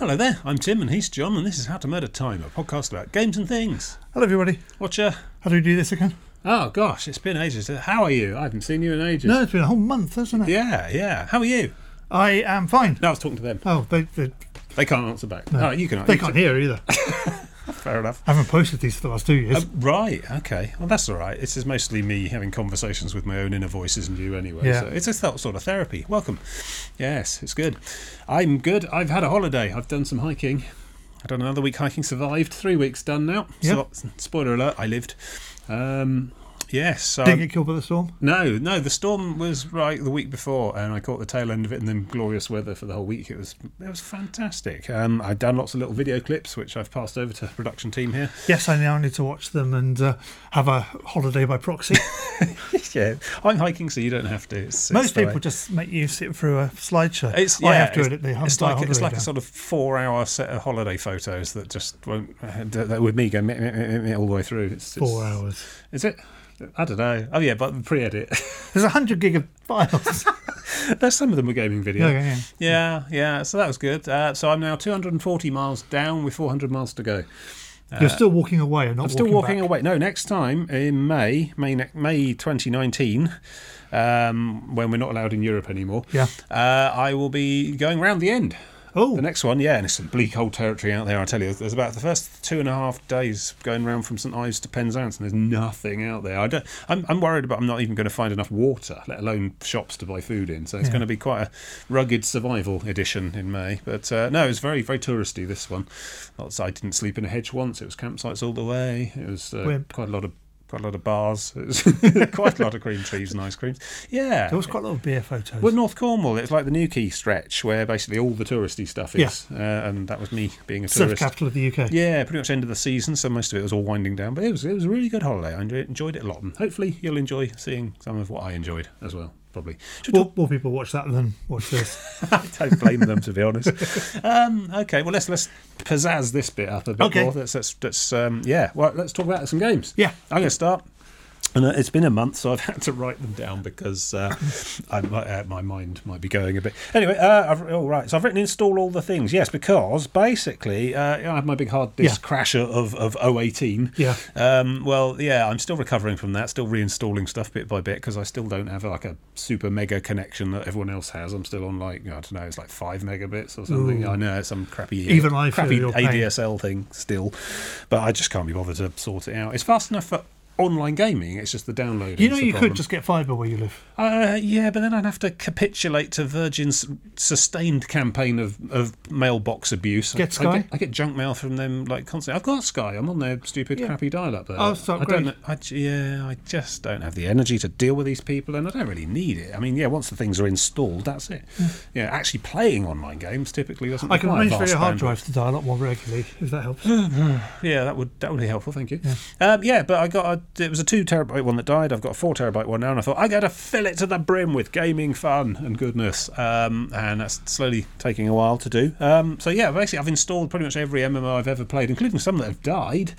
Hello there, I'm Tim and he's John, and this is How to Murder Time, a podcast about games and things. Hello, everybody. Watcher. How do we do this again? Oh gosh, it's been ages. How are you? I haven't seen you in ages. No, it's been a whole month, hasn't it? Yeah, yeah. How are you? I am fine. No, I was talking to them. Oh, they they, They can't answer back. No. Oh, you can. They can't hear either. Fair enough. I haven't posted these for the last two years. Uh, right. Okay. Well, that's all right. This is mostly me having conversations with my own inner voices and you anyway. Yeah. So it's a th- sort of therapy. Welcome. Yes, it's good. I'm good. I've had a holiday. I've done some hiking. I've done another week hiking. Survived. Three weeks done now. So, spoiler alert: I lived. Um, yes. So Didn't get killed by the storm. no, no. The storm was right the week before, and I caught the tail end of it, and then glorious weather for the whole week. It was it was fantastic. Um, I've done lots of little video clips, which I've passed over to the production team here. Yes, I now need to watch them and uh, have a holiday by proxy. yeah, I'm hiking, so you don't have to. It's, Most people way. just make you sit through a slideshow. It's, yeah, I have to it's, edit the it's like it's like a sort of four-hour set of holiday photos that just won't. Uh, that with me going meh, meh, meh, meh, meh all the way through. It's, it's four hours. Is it? I don't know. Oh yeah, but pre-edit. There's a hundred gig of files. There's some of them were gaming video. yeah, yeah, yeah. Yeah. So that was good. Uh, so I'm now 240 miles down with 400 miles to go. You're still walking away and not I'm still walking back. away. No, next time in May, May, May 2019, um, when we're not allowed in Europe anymore, Yeah. uh, I will be going round the end. Oh, The next one, yeah, and it's some bleak old territory out there. I tell you, there's about the first two and a half days going round from St Ives to Penzance, and there's nothing out there. I don't, I'm, I'm worried about I'm not even going to find enough water, let alone shops to buy food in. So it's Yeah. going to be quite a rugged survival edition in May. But uh, no, it was very, very touristy. This one, I didn't sleep in a hedge once. It was campsites all the way. It was uh, quite a lot of. Quite a lot of bars, quite a lot of cream cheese and ice creams. Yeah, there was quite a lot of beer photos. well, North Cornwall, it's like the Newquay stretch where basically all the touristy stuff is. Uh, and that was me being a Surf tourist. capital of the UK. Yeah, pretty much end of the season, so most of it was all winding down. But it was it was a really good holiday. I enjoyed, enjoyed it a lot. And hopefully you'll enjoy seeing some of what I enjoyed as well, probably. Should More, more people watch that than watch this. I don't blame them, to be honest. Um, okay, well, let's let's pizzazz this bit up a bit Okay. more. Let's, let's, let's um, yeah, well, let's talk about some games. Yeah. I'm going to start. And uh, it's been a month, so I've had to write them down because uh, uh, my mind might be going a bit. Anyway, uh, I've, all right. So I've written install all the things. Yes, because basically uh, I have my big hard disk crasher of of 018. Yeah. Um, well, yeah, I'm still recovering from that. Still reinstalling stuff bit by bit because I still don't have like a super mega connection that everyone else has. I'm still on like I don't know, it's like five megabits or something. Ooh. I know it's some crappy Even I crappy pain. ADSL thing still, but I just can't be bothered to sort it out. It's fast enough for online gaming. It's just the downloading. You know, you problem. could just get fibre where you live. Uh, yeah, but then I'd have to capitulate to Virgin's sustained campaign of, of mailbox abuse. Get I, Sky? I get, I get junk mail from them like constantly. I've got Sky. I'm on their stupid Yeah. crappy dial-up. There. Oh, so I don't. great. Yeah, I just don't have the energy to deal with these people, and I don't really need it. I mean, yeah, once the things are installed, that's it. Yeah, actually playing online games typically doesn't. I can require arrange for your hard drive to dial up more regularly, if that helps. Yeah, that would that would be helpful. Thank you. Yeah, um, yeah but I got a, it was a two terabyte one that died. I've got a four terabyte one now, and I thought I got to fill it to the brim with gaming fun and goodness. Um, and that's slowly taking a while to do. Um, so yeah, basically I've installed pretty much every MMO I've ever played, including some that have died.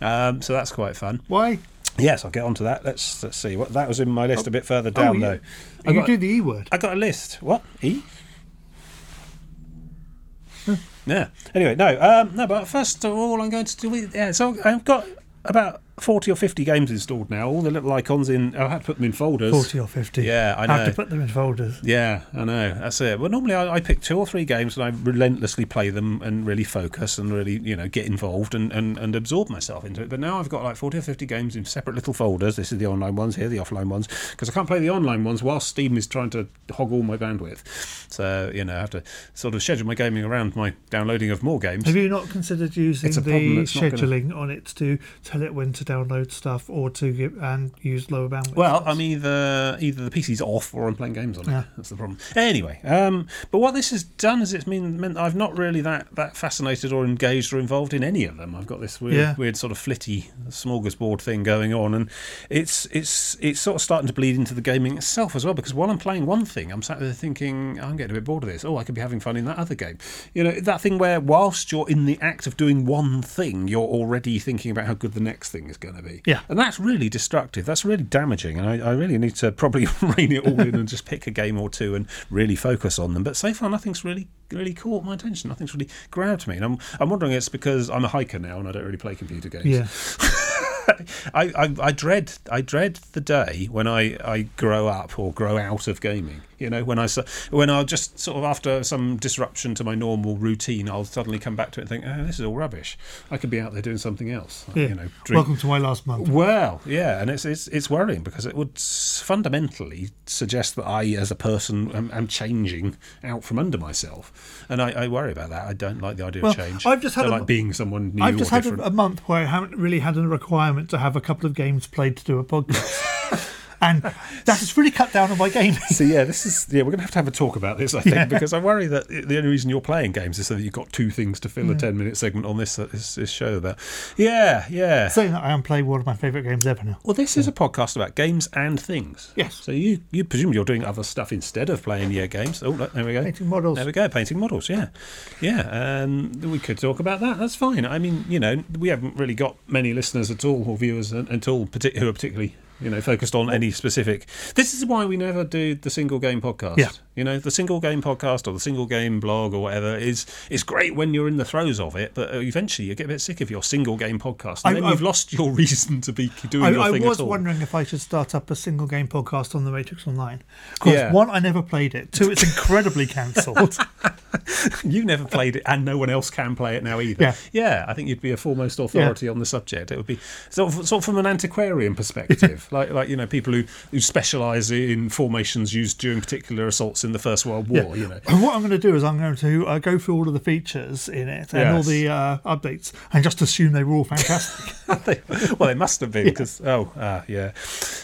Um, so that's quite fun. Why? Yes, I'll get onto that. Let's let's see what that was in my list a bit further Oh, down you, though. You do the E word. I got a list. What? E? yeah. Anyway, no, um, no. But first of all, I'm going to do. Yeah. So I've got about forty or fifty games installed now. All the little icons in. I had to put them in folders. 40 or 50. Yeah, I know. I have to put them in folders. Yeah, I know. That's it. Well, normally I, I pick two or three games and I relentlessly play them and really focus and really, you know, get involved and, and, and absorb myself into it. But now I've got like 40 or 50 games in separate little folders. This is the online ones, here the offline ones, because I can't play the online ones while Steam is trying to hog all my bandwidth. So, you know, I have to sort of schedule my gaming around my downloading of more games. Have you not considered using the not gonna- scheduling on it to tell it when to download stuff or to give and use lower bandwidth? Well, I'm either either the PC's off or I'm playing games on it. Yeah. That's the problem. Anyway, um, but what this has done is it's mean, meant I've not really that, that fascinated or engaged or involved in any of them. I've got this weird, Yeah. weird sort of flitty smorgasbord thing going on, and it's it's it's sort of starting to bleed into the gaming itself as well. Because while I'm playing one thing, I'm sat there thinking I'm getting a bit bored of this. Oh, I could be having fun in that other game. You know, that thing where whilst you're in the act of doing one thing, you're already thinking about how good the next thing is going to be. Yeah. And that's really destructive. That's really damaging. And I, I really need to probably rein it all in and just pick a game or two and really focus on them. But so far, nothing's really really caught my attention. Nothing's really grabbed me. And I'm, I'm wondering it's because I'm a hiker now and I don't really play computer games. Yeah. I, I, I dread I dread the day when I, I grow up or grow out of gaming. You know, when I when I'll just sort of after some disruption to my normal routine, I'll suddenly come back to it and think, oh, this is all rubbish. I could be out there doing something else. Yeah. You know, drink, Welcome to my last month. well, yeah, and it's it's it's worrying because it would fundamentally suggest that I, as a person, am, am changing out from under myself, and I, I worry about that. I don't like the idea Well, of change. I've just had a- like being someone new I've just had a month where I haven't really had a requirement to have a couple of games played to do a podcast. and that has really cut down on my gaming. So yeah, this is yeah. We're going to have to have a talk about this, I think, because I worry that the only reason you're playing games is so that you've got two things to fill a ten minute segment on this, uh, this this show about. Yeah, yeah. Saying that I am playing one of my favourite games ever now. Well, this is a podcast about games and things. Yes. So you you presume you're doing other stuff instead of playing your games. Oh, look, there we go. Painting models. There we go, painting models. Yeah, yeah. Um, we could talk about that. That's fine. I mean, you know, we haven't really got many listeners at all or viewers at at all who are particularly. You know, focused on any specific. This is why we never do the single game podcast. Yeah. You know, the single game podcast or the single game blog or whatever is is great when you're in the throes of it, but eventually you get a bit sick of your single game podcast, and I- then I- you've lost your reason to be doing I, your I thing was at all. wondering if I should start up a single game podcast on the Matrix Online. Because Yeah. one, I never played it. Two, it's incredibly cancelled. You never played it, and no one else can play it now either. Yeah. yeah I think you'd be a foremost authority on the subject. It would be sort of, sort of from an antiquarian perspective, like like you know people who, who specialise in formations used during particular assaults in the First World War. You know, And what I'm going to do is I'm going to uh, go through all of the features in it and all the uh, updates and just assume they were all fantastic. well, they must have been because oh, ah, yeah,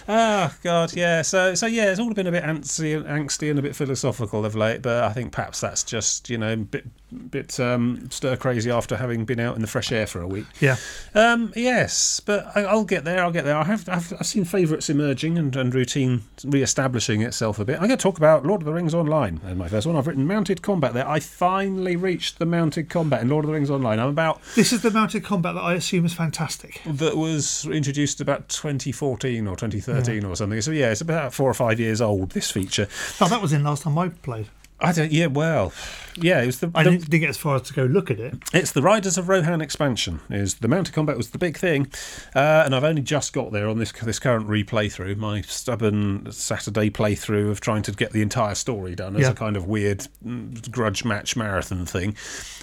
ah, God, yeah. So, so yeah, it's all been a bit antsy, angsty and a bit philosophical of late. But I think perhaps that's just you know a bit, bit um, stir crazy after having been out in the fresh air for a week. yeah. Um, yes, but I, I'll get there. I'll get there. I have. I've, I've seen favourites emerging and, and routine re-establishing itself a bit. I'm going to talk about Lord of the Rings Online. And my first one, I've written mounted combat there. I finally reached the mounted combat in Lord of the Rings Online. I'm about This is the mounted combat that I assume is fantastic. that was introduced about 2014 or 2013 or something. So yeah, it's about four or five years old. This feature. Oh, that was in last time I played. I don't. Yeah. Well. Yeah. It was the. I the- didn't, didn't get as far as to go look at it. It's the Riders of Rohan expansion. Is the mounted combat was the big thing, uh, and I've only just got there on this this current replay through. My stubborn Saturday playthrough of trying to get the entire story done as Yeah. a kind of weird mm, grudge match marathon thing.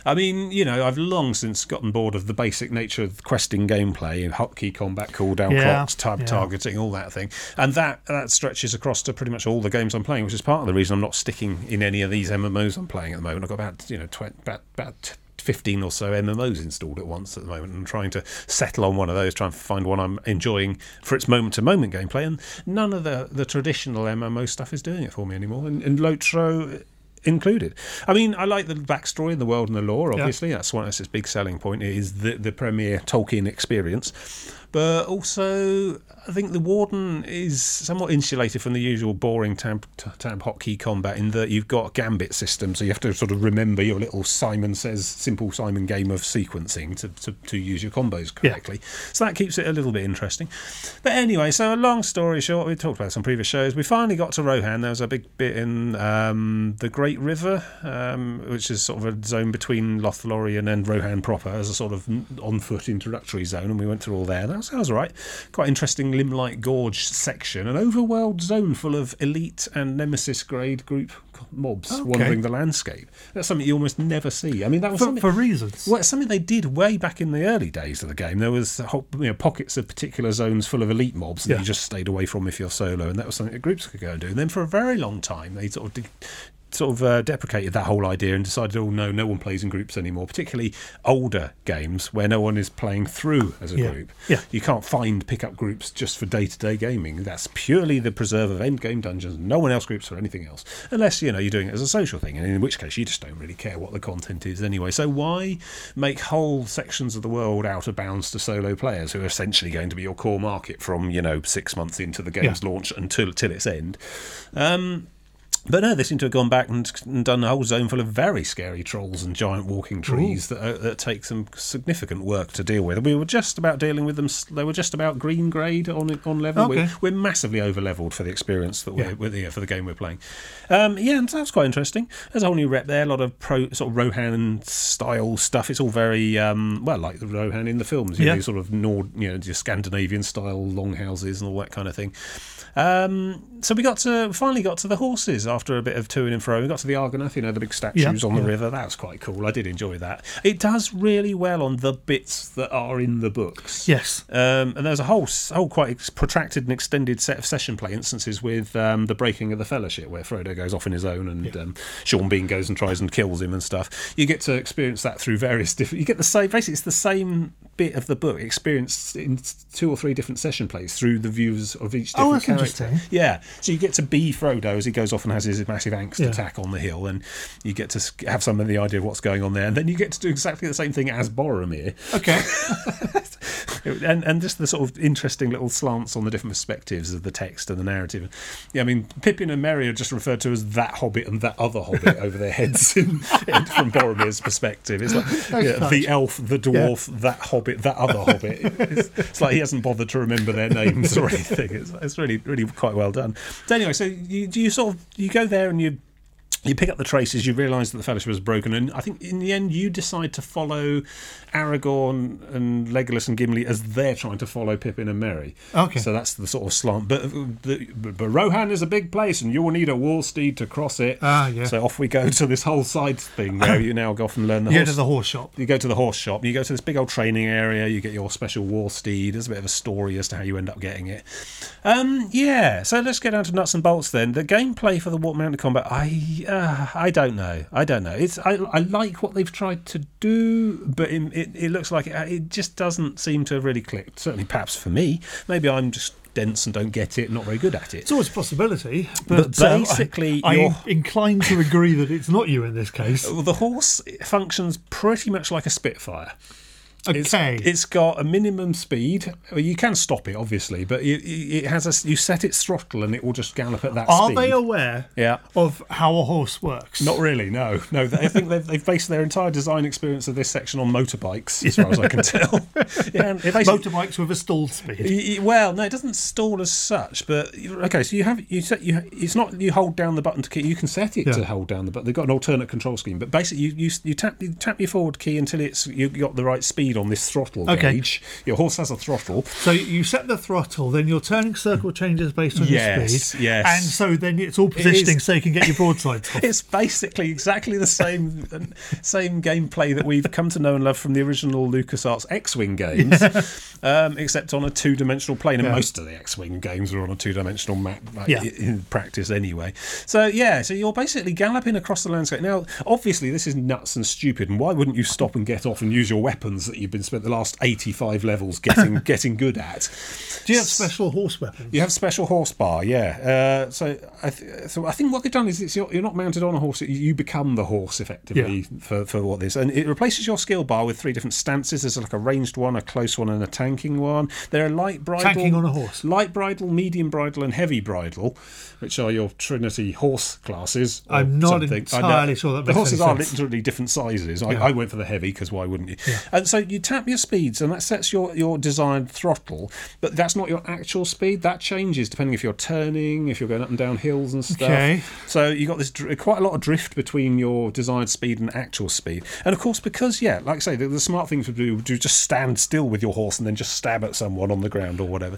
I mean, you know, I've long since gotten bored of the basic nature of questing gameplay, and hotkey combat, cooldown Yeah, clocks, tab yeah. targeting, all that thing, and that that stretches across to pretty much all the games I'm playing, which is part of the reason I'm not sticking in any of these MMOs I'm playing at the moment. I've got about you know tw- about about. 15 or so MMOs installed at once at the moment and I'm trying to settle on one of those, trying to find one I'm enjoying for its moment to moment gameplay. And none of the, the traditional MMO stuff is doing it for me anymore. And, and Lotro included. I mean, I like the backstory and the world and the lore, obviously. That's one that's its big selling point, is the, the premier Tolkien experience. But also, I think the Warden is somewhat insulated from the usual boring tab, tab hotkey combat in that you've got a gambit system, so you have to sort of remember your little Simon Says simple Simon game of sequencing to, to, to use your combos correctly. So that keeps it a little bit interesting. But anyway, so a long story short, we talked about some previous shows. We finally got to Rohan. There was a big bit in um, the Great River, um, which is sort of a zone between Lothlorien and Rohan proper, as a sort of on foot introductory zone, and we went through all there. That was all right. Quite interesting Limlight Gorge section, an overworld zone full of elite and nemesis grade group mobs Okay. wandering the landscape. That's something you almost never see. I mean, that was For, something. for reasons. Well, it's something they did way back in the early days of the game. There was uh, whole, you know, pockets of particular zones full of elite mobs that Yeah. you just stayed away from if you're solo, and that was something that groups could go and do. And then for a very long time, they sort of did, sort of uh, deprecated that whole idea and decided, oh no, no one plays in groups anymore. Particularly older games where no one is playing through as a Yeah. group. Yeah. You can't find pickup groups just for day-to-day gaming. That's purely the preserve of end-game dungeons. No one else groups for anything else, unless you know you're doing it as a social thing, and in which case you just don't really care what the content is anyway. So why make whole sections of the world out of bounds to solo players who are essentially going to be your core market from you know six months into the game's launch until till its end? Um, But no, they seem to have gone back and, and done a whole zone full of very scary trolls and giant walking trees that, uh, that take some significant work to deal with. We were just about dealing with them. They were just about green grade on on level. Okay. We're, we're massively over leveled for the experience that we're, Yeah. for the game we're playing. Um, yeah, and that's quite interesting. There's a whole new rep there. A lot of pro sort of Rohan style stuff. It's all very um, well like the Rohan in the films. You Yeah. know, sort of Nord, you know, just Scandinavian style longhouses and all that kind of thing. Um, so we got to finally got to the horses after a bit of to and fro. We got to the Argonath, you know, the big statues Yeah, on the yeah. river. That was quite cool. I did enjoy that. It does really well on the bits that are in the books. Yes. Um, and there's a whole, whole quite protracted and extended set of session play instances with um, the breaking of the Fellowship, where Frodo goes off on his own and um, Sean Bean goes and tries and kills him and stuff. You get to experience that through various different. You get the same. Basically, it's the same bit of the book experienced in two or three different session plays through the views of each different Oh, that's character. interesting. Yeah, so you get to be Frodo as he goes off and has his massive angst Yeah. attack on the hill, and you get to have some of the idea of what's going on there, and then you get to do exactly the same thing as Boromir Okay. and and just the sort of interesting little slants on the different perspectives of the text and the narrative. Yeah, I mean Pippin and Merry are just referred to as that Hobbit and that other Hobbit over their heads in, in, from Boromir's perspective. It's like yeah, the elf, the dwarf, that Hobbit, that other Hobbit. It's, it's like he hasn't bothered to remember their names or anything. It's, it's really really quite well done. So anyway, so you do you sort of you go there and you you pick up the traces, you realise that the Fellowship is broken, and I think in the end you decide to follow Aragorn and Legolas and Gimli as they're trying to follow Pippin and Merry. Okay. So that's the sort of slant. But, the, but, Rohan is a big place, and you will need a war steed to cross it. Ah, yeah. So off we go to this whole side thing where you now go off and learn the You go horse to the horse shop. you go to the horse shop, you go to this big old training area, you get your special war steed. There's a bit of a story as to how you end up getting it. Um, yeah, so let's get down to nuts and bolts then. The gameplay for the Walk Mountain Combat, I uh, I don't know. I don't know. It's I, I like what they've tried to do, but it, it, it looks like it, it just doesn't seem to have really clicked. Certainly, perhaps for me. Maybe I'm just dense and don't get it, not very good at it. It's always a possibility, But but, uh, basically I, you're- I'm inclined to agree that it's not you in this case. Well, the horse functions pretty much like a Spitfire. It's- Okay. it's got a minimum speed. Well, you can stop it, obviously, but it, it has a. You set its throttle, and it will just gallop at that Are speed. they aware Yeah. of how a horse works? Not really, no, no. I think they've, they've based their entire design experience of this section on motorbikes, as far as I can tell. yeah, and it basically, motorbikes with a stalled speed. Well, no, it doesn't stall as such. But okay, so you have you set you. It's not you hold down the button to key. You can set it Yeah. to hold down the button. They've got an alternate control scheme. But basically, you, you you tap you tap your forward key until it's you got the right speed on this throttle Okay. gauge. Your horse has a throttle. So you set the throttle, then your turning circle changes based on Yes, your speed. yes. And so then it's all positioning is- so you can get your broadside. It's basically exactly the same same gameplay that we've come to know and love from the original LucasArts X-wing games, um, except on a two-dimensional plane. And Yeah. most of the X-wing games are on a two-dimensional map like, Yeah. in practice anyway. So yeah, so you're basically galloping across the landscape. Now, obviously, this is nuts and stupid. And why wouldn't you stop and get off and use your weapons that you've been spent the last 85 levels getting getting good at? Do you have special horse weapons? You have special horse bar, yeah. Uh, so, I th- so I think what they've done is it's you're, you're not mounted on a horse; you become the horse effectively for, for what this, and it replaces your skill bar with three different stances. There's like a ranged one, a close one, and a tanking one. There are light bridle, Tanking on a horse. light bridle, medium bridle, and heavy bridle, which are your Trinity horse classes. I'm not something. Entirely sure that the horses are literally different sizes. I, Yeah. I went for the heavy because why wouldn't you? And so you tap your speeds, and that sets your your desired throttle. But that's not your actual speed. That changes depending if you're turning, if you're going up and down hills and stuff. Okay. So you got this dr- quite a lot of drift between your desired speed and actual speed. And of course, because yeah, like I say, the, the smart thing to do do just stand still with your horse and then just stab at someone on the ground or whatever.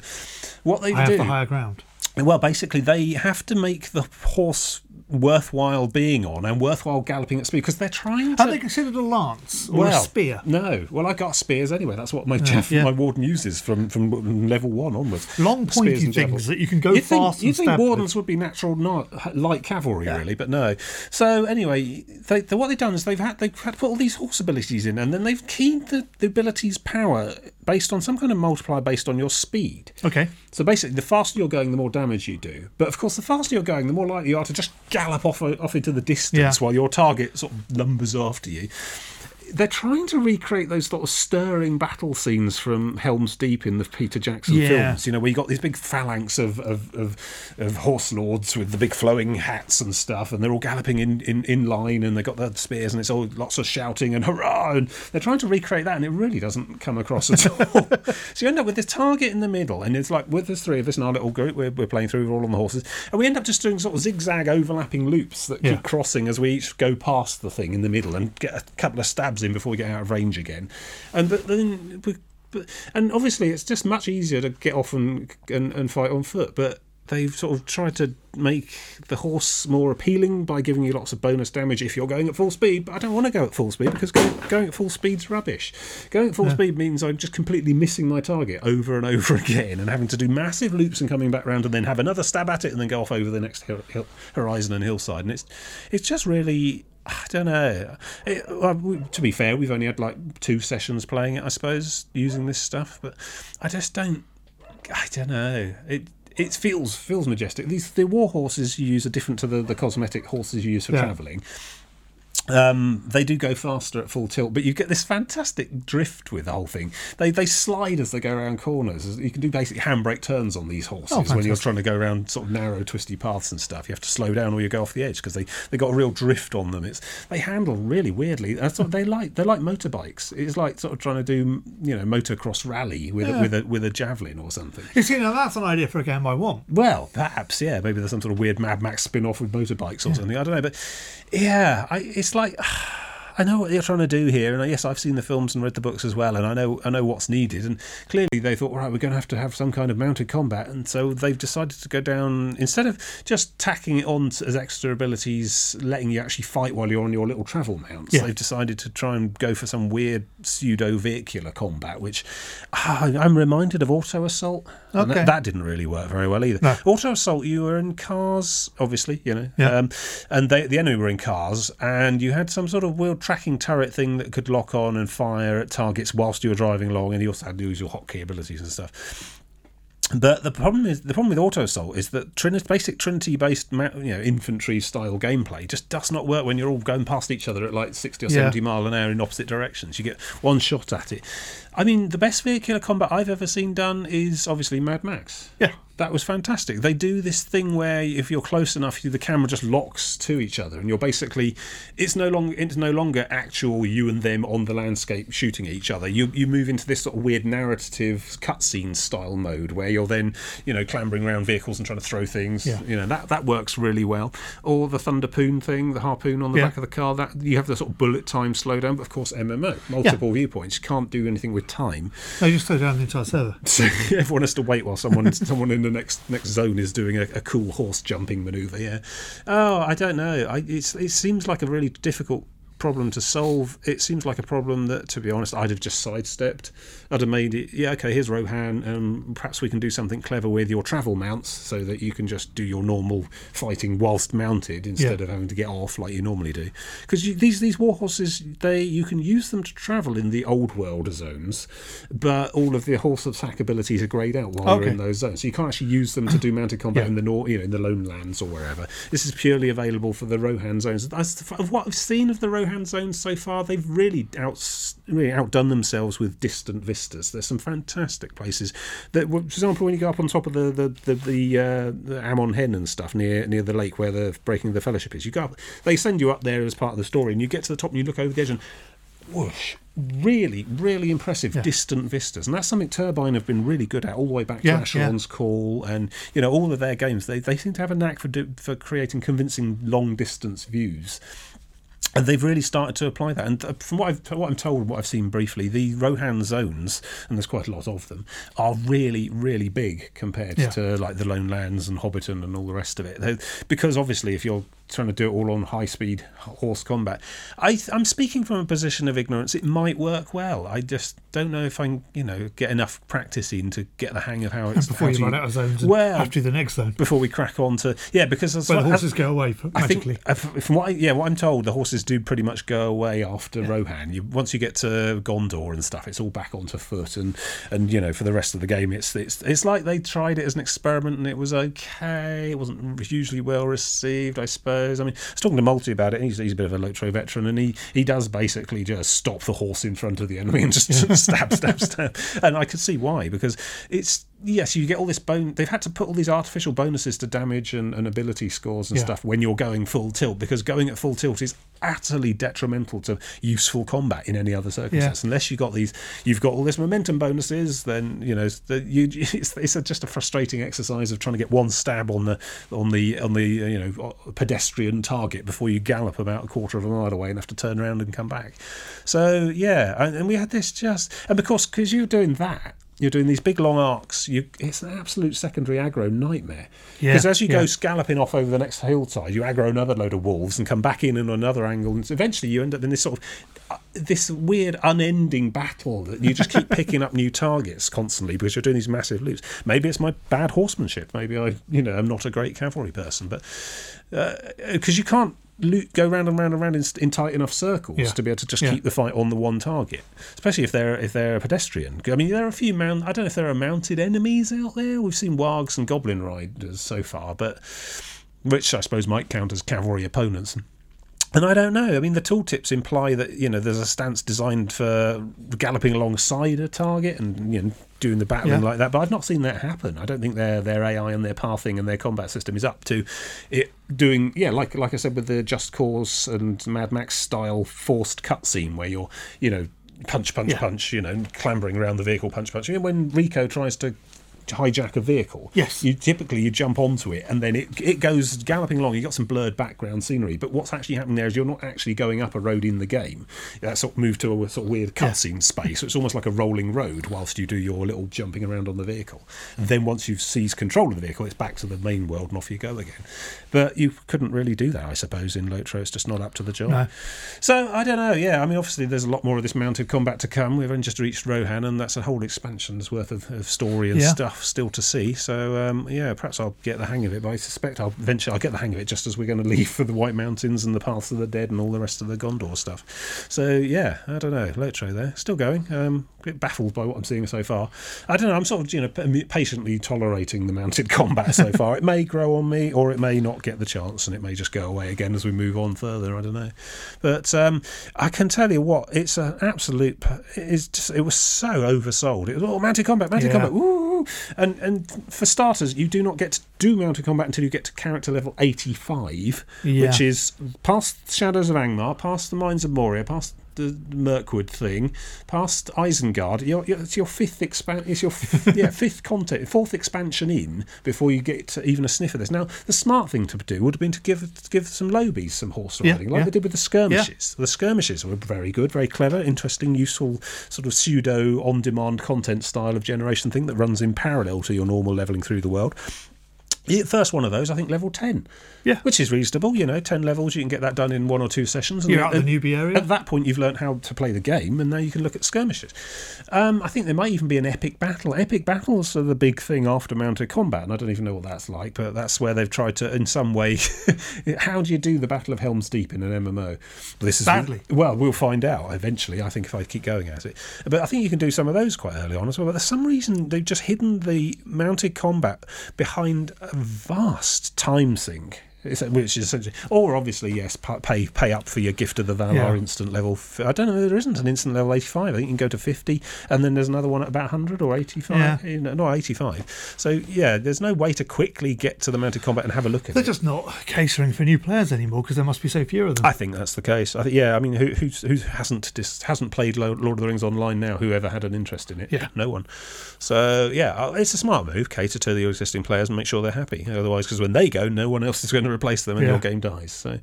What they do? I have the higher ground. well, basically, they have to make the horse worthwhile being on and worthwhile galloping at speed because they're trying to. Are they considered a lance or well, a spear? No. Well, I got spears anyway. That's what my Jeff, yeah. my warden uses from from level one onwards. Long pointy and things javelins. that you can go think, fast you'd and think stab with. wardens would be natural not light cavalry, really, but no. So anyway, they, they, what they've done is they've had they've had to put all these horse abilities in, and then they've keyed the, the abilities power based on some kind of multiplier based on your speed. Okay. So basically, the faster you're going, the more damage you do. But of course, the faster you're going, the more likely you are to just gallop off off into the distance Yeah. while your target sort of lumbers after you. They're trying to recreate those sort of stirring battle scenes from Helm's Deep in the Peter Jackson Yeah. films. You know, where you got these big phalanx of, of, of, of horse lords with the big flowing hats and stuff, and they're all galloping in, in, in line, and they've got their spears, and it's all lots of shouting and hurrah, and they're trying to recreate that, and it really doesn't come across at all. so you end up with this target in the middle, and it's like with the three of us in our little group, we're, we're playing through, we're all on the horses, and we end up just doing sort of zigzag overlapping loops that Yeah. keep crossing as we each go past the thing in the middle and get a couple of stabs in before we get out of range again. And but then we, but, and obviously it's just much easier to get off and, and and fight on foot, but they've sort of tried to make the horse more appealing by giving you lots of bonus damage if you're going at full speed. But I don't want to go at full speed because going, going at full speed's rubbish. Going at full speed means I'm just completely missing my target over and over again and having to do massive loops and coming back round and then have another stab at it and then go off over the next hill, hill, horizon and hillside. And it's it's just really. I don't know. It, well, to be fair, we've only had like two sessions playing it, I suppose, using this stuff. But I just don't. I don't know. It it feels feels majestic. These the war horses you use are different to the, the cosmetic horses you use for Yeah. travelling. Um, they do go faster at full tilt, but you get this fantastic drift with the whole thing. They they slide as they go around corners. You can do basically handbrake turns on these horses Oh, when you're trying to go around sort of narrow, twisty paths and stuff. You have to slow down or you go off the edge because they they got a real drift on them. It's they handle really weirdly. That's what they like. They're like motorbikes. It's like sort of trying to do you know motocross rally with a, with a with a javelin or something. You see, now that's an idea for a game I want. Well, perhaps, yeah. Maybe there's some sort of weird Mad Max spin off with motorbikes or something. I don't know. But yeah, I, it's like. I know what they're trying to do here, and yes, I've seen the films and read the books as well, and I know I know what's needed. And clearly, they thought, right, we're going to have to have some kind of mounted combat, and so they've decided to go down instead of just tacking it on as extra abilities, letting you actually fight while you're on your little travel mounts. Yeah. They've decided to try and go for some weird pseudo vehicular combat, which ah, I'm reminded of Auto Assault. Okay. that, that didn't really work very well either. No. Auto Assault, you were in cars, obviously, you know, Yeah. um, and they, the enemy were in cars, and you had some sort of wheel tracking turret thing that could lock on and fire at targets whilst you were driving along, and you also had to use your hotkey abilities and stuff. But the problem is the problem with Auto Assault is that Trinity, basic Trinity-based you know infantry style gameplay just does not work when you're all going past each other at like sixty or Yeah. seventy mile an hour in opposite directions. You get one shot at it. I mean, the best vehicular combat I've ever seen done is obviously Mad Max. Yeah. That was fantastic. They do this thing where if you're close enough, the camera just locks to each other, and you're basically it's no longer it's no longer actual you and them on the landscape shooting at each other. You you move into this sort of weird narrative cutscene style mode where you're then you know clambering around vehicles and trying to throw things. Yeah. You know that that works really well. Or the thunderpoon thing, the harpoon on the Yeah. back of the car. That you have the sort of bullet time slowdown, but of course MMO multiple viewpoints. You can't do anything with time. No, you just slow down the entire server. So everyone has to wait while someone someone in the next next zone is doing a, a cool horse jumping maneuver. Yeah. Oh, I don't know. I, it seems like a really difficult problem to solve. It seems like a problem that, to be honest, I'd have just sidestepped. I'd have made it. Yeah, okay. Here's Rohan, and perhaps we can do something clever with your travel mounts, so that you can just do your normal fighting whilst mounted instead Yeah. of having to get off like you normally do. Because these these war horses, they you can use them to travel in the old world zones, but all of the horse attack abilities are greyed out while you're in those zones. So you can't actually use them to do mounted combat Yeah. in the nor- you know in the lone lands or wherever. This is purely available for the Rohan zones. As of what I've seen of the Rohan zones so far, they've really out really outdone themselves with distant vistas. There's some fantastic places. That, for example, when you go up on top of the the the, the, uh, the Amon Hen and stuff near near the lake where the Breaking of the Fellowship is, you go up. They send you up there as part of the story, and you get to the top and you look over the edge and whoosh. Really, really impressive Yeah. distant vistas, and that's something Turbine have been really good at all the way back Yeah, to Asheron's Call, and you know all of their games. They they seem to have a knack for do, for creating convincing long distance views. And they've really started to apply that. And uh, from what I've what I'm told, what I've seen briefly, the Rohan zones, and there's quite a lot of them, are really, really big compared Yeah. to like the Lone Lands and Hobbiton and all the rest of it. They- because obviously, if you're trying to do it all on high speed horse combat, I, I'm speaking from a position of ignorance. It might work well. I just don't know if I can, you know, get enough practice in to get the hang of how it's Before how you run out of zones and Well, have to do the next zone. before we crack on to yeah, because as, Where the horses go away I magically. think, uh, from what I, yeah, what I'm told, the horses do pretty much go away after Rohan. You, once you get to Gondor and stuff, it's all back onto foot, and and you know for the rest of the game, it's it's it's like they tried it as an experiment and it was okay. It wasn't hugely well received, I suppose. suppose. I mean, I was talking to Multi about it. He's, he's a bit of a Lotro veteran, and he, he does basically just stop the horse in front of the enemy and just stab, stab, stab. And I could see why, because it's yes, you get all this bone. They've had to put all these artificial bonuses to damage and, and ability scores and Yeah. stuff when you're going full tilt, because going at full tilt is utterly detrimental to useful combat in any other circumstance. Unless you've got these, you've got all this momentum bonuses, then you know the, you, it's, it's a, just a frustrating exercise of trying to get one stab on the on the on the you know pedestrian target before you gallop about a quarter of a mile away and have to turn around and come back. So yeah, and, and we had this just and because because you're doing that. You're doing these big long arcs. You, it's an absolute secondary aggro nightmare. Yeah, Because as you go yeah. scalloping off over the next hillside, you aggro another load of wolves and come back in on another angle, and eventually you end up in this sort of uh, this weird, unending battle that you just keep picking up new targets constantly because you're doing these massive loops. Maybe it's my bad horsemanship. Maybe I, you know, I'm not a great cavalry person, but because you can't loop, go round and round and round in, in tight enough circles Yeah. to be able to just Yeah. keep the fight on the one target, especially if they're if they're a pedestrian. I mean, there are a few mount. I don't know if there are mounted enemies out there. We've seen wargs and goblin riders so far, but which I suppose might count as cavalry opponents. And I don't know. I mean, the tooltips imply that you know there's a stance designed for galloping alongside a target and you know doing the battling Yeah. like that. But I've not seen that happen. I don't think their their AI and their pathing and their combat system is up to it doing. Yeah, like like I said with the Just Cause and Mad Max style forced cutscene where you're you know punch punch Yeah. punch you know clambering around the vehicle punch punch. You know, when Rico tries to hijack a vehicle Yes. you typically you jump onto it and then it it goes galloping along. You got some blurred background scenery, but what's actually happening there is you're not actually going up a road in the game. That sort of moved to a sort of weird cutscene space. So it's almost like a rolling road whilst you do your little jumping around on the vehicle. And then once you've seized control of the vehicle, it's back to the main world and off you go again. But you couldn't really do that, I suppose, in Lotro. It's just not up to the job. No. So I don't know. Yeah, I mean, obviously there's a lot more of this mounted combat to come. We've only just reached Rohan, and that's a whole expansion's worth of, of story and Yeah. stuff still to see. So um, yeah, perhaps I'll get the hang of it. But I suspect I'll eventually I'll get the hang of it just as we're going to leave for the White Mountains and the Paths of the Dead and all the rest of the Gondor stuff. So yeah, I don't know. Lotro there, still going. Um, a bit baffled by what I'm seeing so far. I don't know. I'm sort of you know patiently tolerating the mounted combat so far. it may grow on me, or it may not get the chance, and it may just go away again as we move on further. I don't know. But um, I can tell you what, it's an absolute. It's just, it was so oversold. It was all mounted combat, mounted Yeah. combat. Woo! And and for starters, you do not get to do mounted combat until you get to character level 85, Yeah. which is past Shadows of Angmar, past the Mines of Moria, past the Mirkwood thing, past Isengard. Your, your, it's your fifth expan- It's your f- yeah fifth content, fourth expansion in before you get even a sniff of this. Now, the smart thing to do would have been to give to give some lobies some horse Yeah, riding, like yeah. they did with the skirmishes. The skirmishes were very good, very clever, interesting, useful, sort of pseudo on-demand content style of generation thing that runs in parallel to your normal leveling through the world. The first one of those, I think, level ten. Yeah. which is reasonable. You know, ten levels, you can get that done in one or two sessions. and You're out of the newbie area. At that point, you've learned how to play the game, and now you can look at skirmishes. Um, I think there might even be an epic battle. Epic battles are the big thing after mounted combat, and I don't even know what that's like, but that's where they've tried to, in some way, how do you do the Battle of Helm's Deep in an MMO? This is Badly. well, we'll find out eventually. I think if I keep going at it, but I think you can do some of those quite early on as well. But for some reason, they've just hidden the mounted combat behind vast time sink. Which is essentially, or obviously, yes, pay pay up for your gift of the Valar Yeah. instant level. I don't know, there isn't an instant level 85. I think you can go to 50, and then there's another one at about 100 or 85. Yeah. You know, No, 85. So, yeah, there's no way to quickly get to the mounted combat and have a look at it. They're just not catering for new players anymore because there must be so few of them. I think that's the case. I think, yeah, I mean, who who hasn't dis, hasn't played Lord of the Rings online now? Who ever had an interest in it? Yeah. no one. So yeah, uh, it's a smart move. Cater to the existing players and make sure they're happy. Otherwise, because when they go, no one else is going to replace them, and Yeah. your game dies. So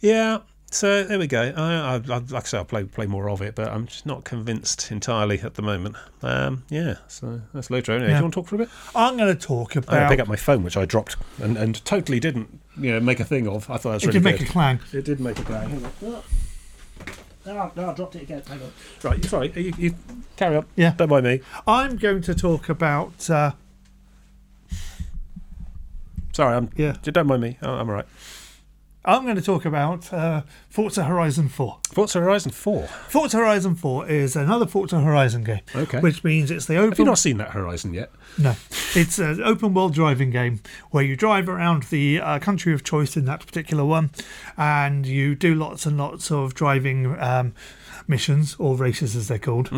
yeah. So there we go. I, I, I, like I say, I'll play play more of it, but I'm just not convinced entirely at the moment. Um, yeah, so that's Lotro. Anyway, do you want to talk for a bit? I'm going to talk I'm going about. to pick up my phone, which I dropped and, and totally didn't, you know, make a thing of. I thought that was it really did make a clang. It did make a clang. Hang on. Oh, no, I dropped it again. Hang on. Right, sorry. You, you carry on. Yeah. Don't mind me. I'm going to talk about. Uh, Sorry, I'm. Yeah. Don't mind me. I'm all right. I'm going to talk about uh, Forza Horizon 4. Forza Horizon 4. Forza Horizon 4 is another Forza Horizon game. Okay. Which means it's the open. Have you not seen that Horizon yet? No, it's an open world driving game where you drive around the uh, country of choice in that particular one, and you do lots and lots of driving um, missions or races as they're called,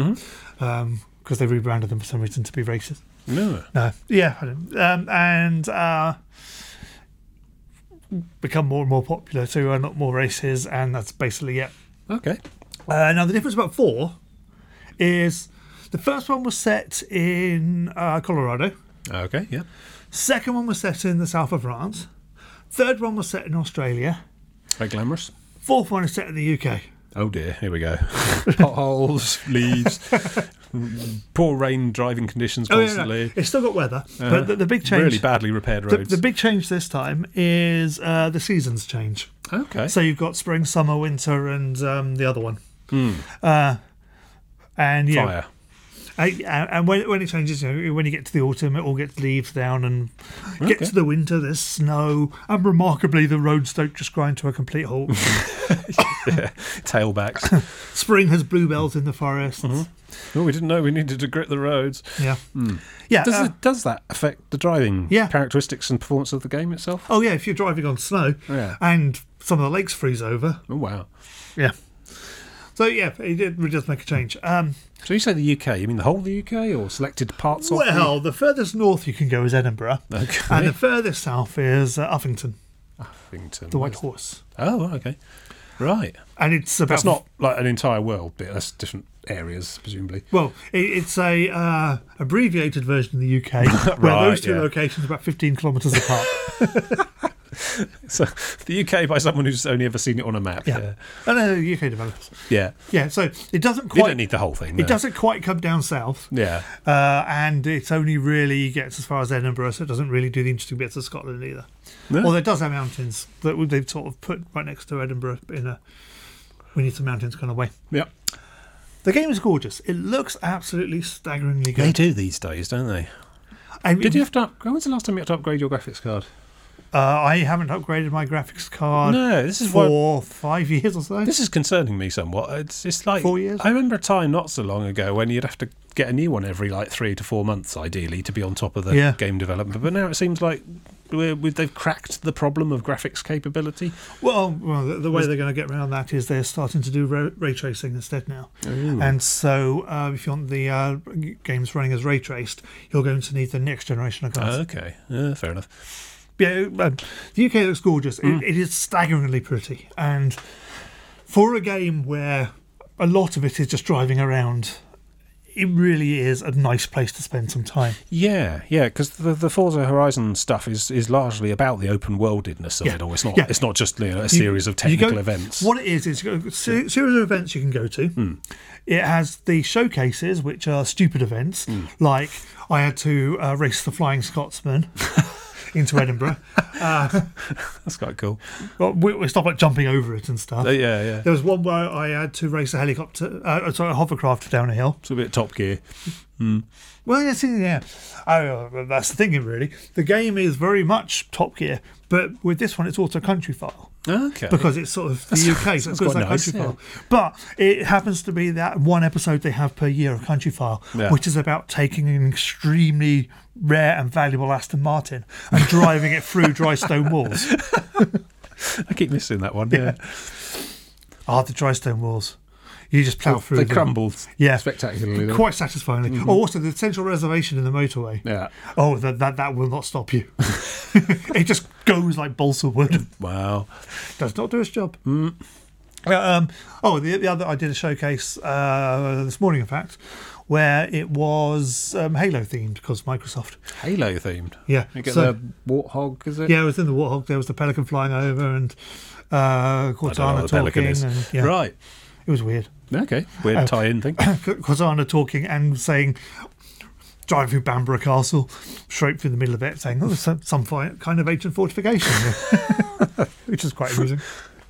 because they rebranded them for some reason to be races. No. No, yeah, I don't- um, and uh, become more and more popular too, and lot more races, and that's basically it. Okay. Uh, now the difference about four is the first one was set in uh, Colorado. Okay, yeah. Second one was set in the south of France. Third one was set in Australia. Very glamorous. Fourth one is set in the UK. Oh dear, here we go. Potholes, leaves, poor rain driving conditions Oh, yeah, constantly. no, it's still got weather, Uh, but the, the big change. Really badly repaired roads. the big change this time is uh, the seasons change. okay. So you've got spring, summer, winter, and um, the other one. Hmm. Uh, and yeah, Fire. I- and when, when it changes, you know, when you get to the autumn, it all gets leaves down, and get to the winter, there's snow, and remarkably, the roads don't just grind to a complete halt. Tailbacks. Spring has bluebells in the forests. oh, we didn't know we needed to grit the roads. Yeah, yeah. Does, uh, it, does that affect the driving Yeah. characteristics and performance of the game itself? oh yeah, if you're driving on snow Yeah. and some of the lakes freeze over, Oh, wow. yeah. So yeah, it did it does make a change. Um, So you say the UK, you mean the whole of the UK or selected parts of well, the furthest north you can go is Edinburgh, Okay. and the furthest south is uh, Uffington, Uffington. the White Horse, Oh, okay. Right. and it's about That's not like an entire world bit. That's different areas, presumably. Well, it, it's a uh, abbreviated version in the UK, where those two yeah. locations are about 15 kilometres apart. So the UK by someone who's only ever seen it on a map. Yeah. Yeah. and uh, UK developers. Yeah. Yeah, so it doesn't You quite. don't need the whole thing. it doesn't quite come down south, Yeah. uh, and it only really gets as far as Edinburgh, so it doesn't really do the interesting bits of Scotland either. No? Although it does have mountains that they've sort of put right next to Edinburgh in a we need some mountains kind of way. Yeah. The game is gorgeous. It looks absolutely staggeringly good. They do these days, don't they? I, Did you have to? Up- was the last time you had to upgrade your graphics card? Uh, I haven't upgraded my graphics card no, this is what. five years or so. This is concerning me somewhat. It's it's like Four years? I remember a time not so long ago when you'd have to get a new one every like three to four months, ideally, to be on top of the Yeah. game development. But now it seems like we're, we they've cracked the problem of graphics capability. Well, well, the, the way they're going to get around that is they're starting to do ray, ray tracing instead now. And so, uh, if you want the uh, games running as ray traced, you're going to need the next generation of cards. okay, yeah, fair enough. Yeah, the UK looks gorgeous. Mm. It, it is staggeringly pretty, and for a game where a lot of it is just driving around, it really is a nice place to spend some time. Yeah, yeah, because the the Forza Horizon stuff is, is largely about the open worldedness of Yeah, it all. It's not yeah. it's not just you know, a You- series of you go- technical events. What it is is a series of events you can go to. Hmm. It has the showcases, which are stupid events, Hmm. like I had to uh, race the Flying Scotsman into Edinburgh. That's quite cool. Well, we, we stopped like jumping over it and stuff. Uh, yeah, yeah. There was one where I had to race a helicopter, uh, sorry, a hovercraft down a hill. It's a bit Top Gear. Well, yeah, see, yeah. Oh, well, that's the thing, really. The game is very much Top Gear, but with this one, it's also Countryfile. Okay. because it's sort of the UK, so that's it's quite nice, country yeah. file. But it happens to be that one episode they have per year of Countryfile, Yeah. which is about taking an extremely rare and valuable Aston Martin and driving it through dry stone walls. I keep missing that one. Yeah, Ah, the dry stone walls. You just plough through they them. crumbled Yeah. spectacularly. though. Quite satisfyingly. Oh, also the central reservation in the motorway. Yeah. Oh, that that, that will not stop you. it just goes like balsa wood. Wow. does not do its job. Uh, Um, oh, the, the other I did a showcase uh, this morning, in fact, where it was um, Halo themed because Microsoft. Halo themed. Yeah, You get so- the warthog, is it? yeah, it was in the Warthog. There was the Pelican flying over and uh, I don't know Cortana what the Pelican talking, and yeah, Right. it was weird. Okay. Weird Oh. tie-in thing. Cortana talking and saying. Driving through Bamburgh Castle, straight through the middle of it, saying, "Oh, some, some kind of ancient fortification," which is quite amusing.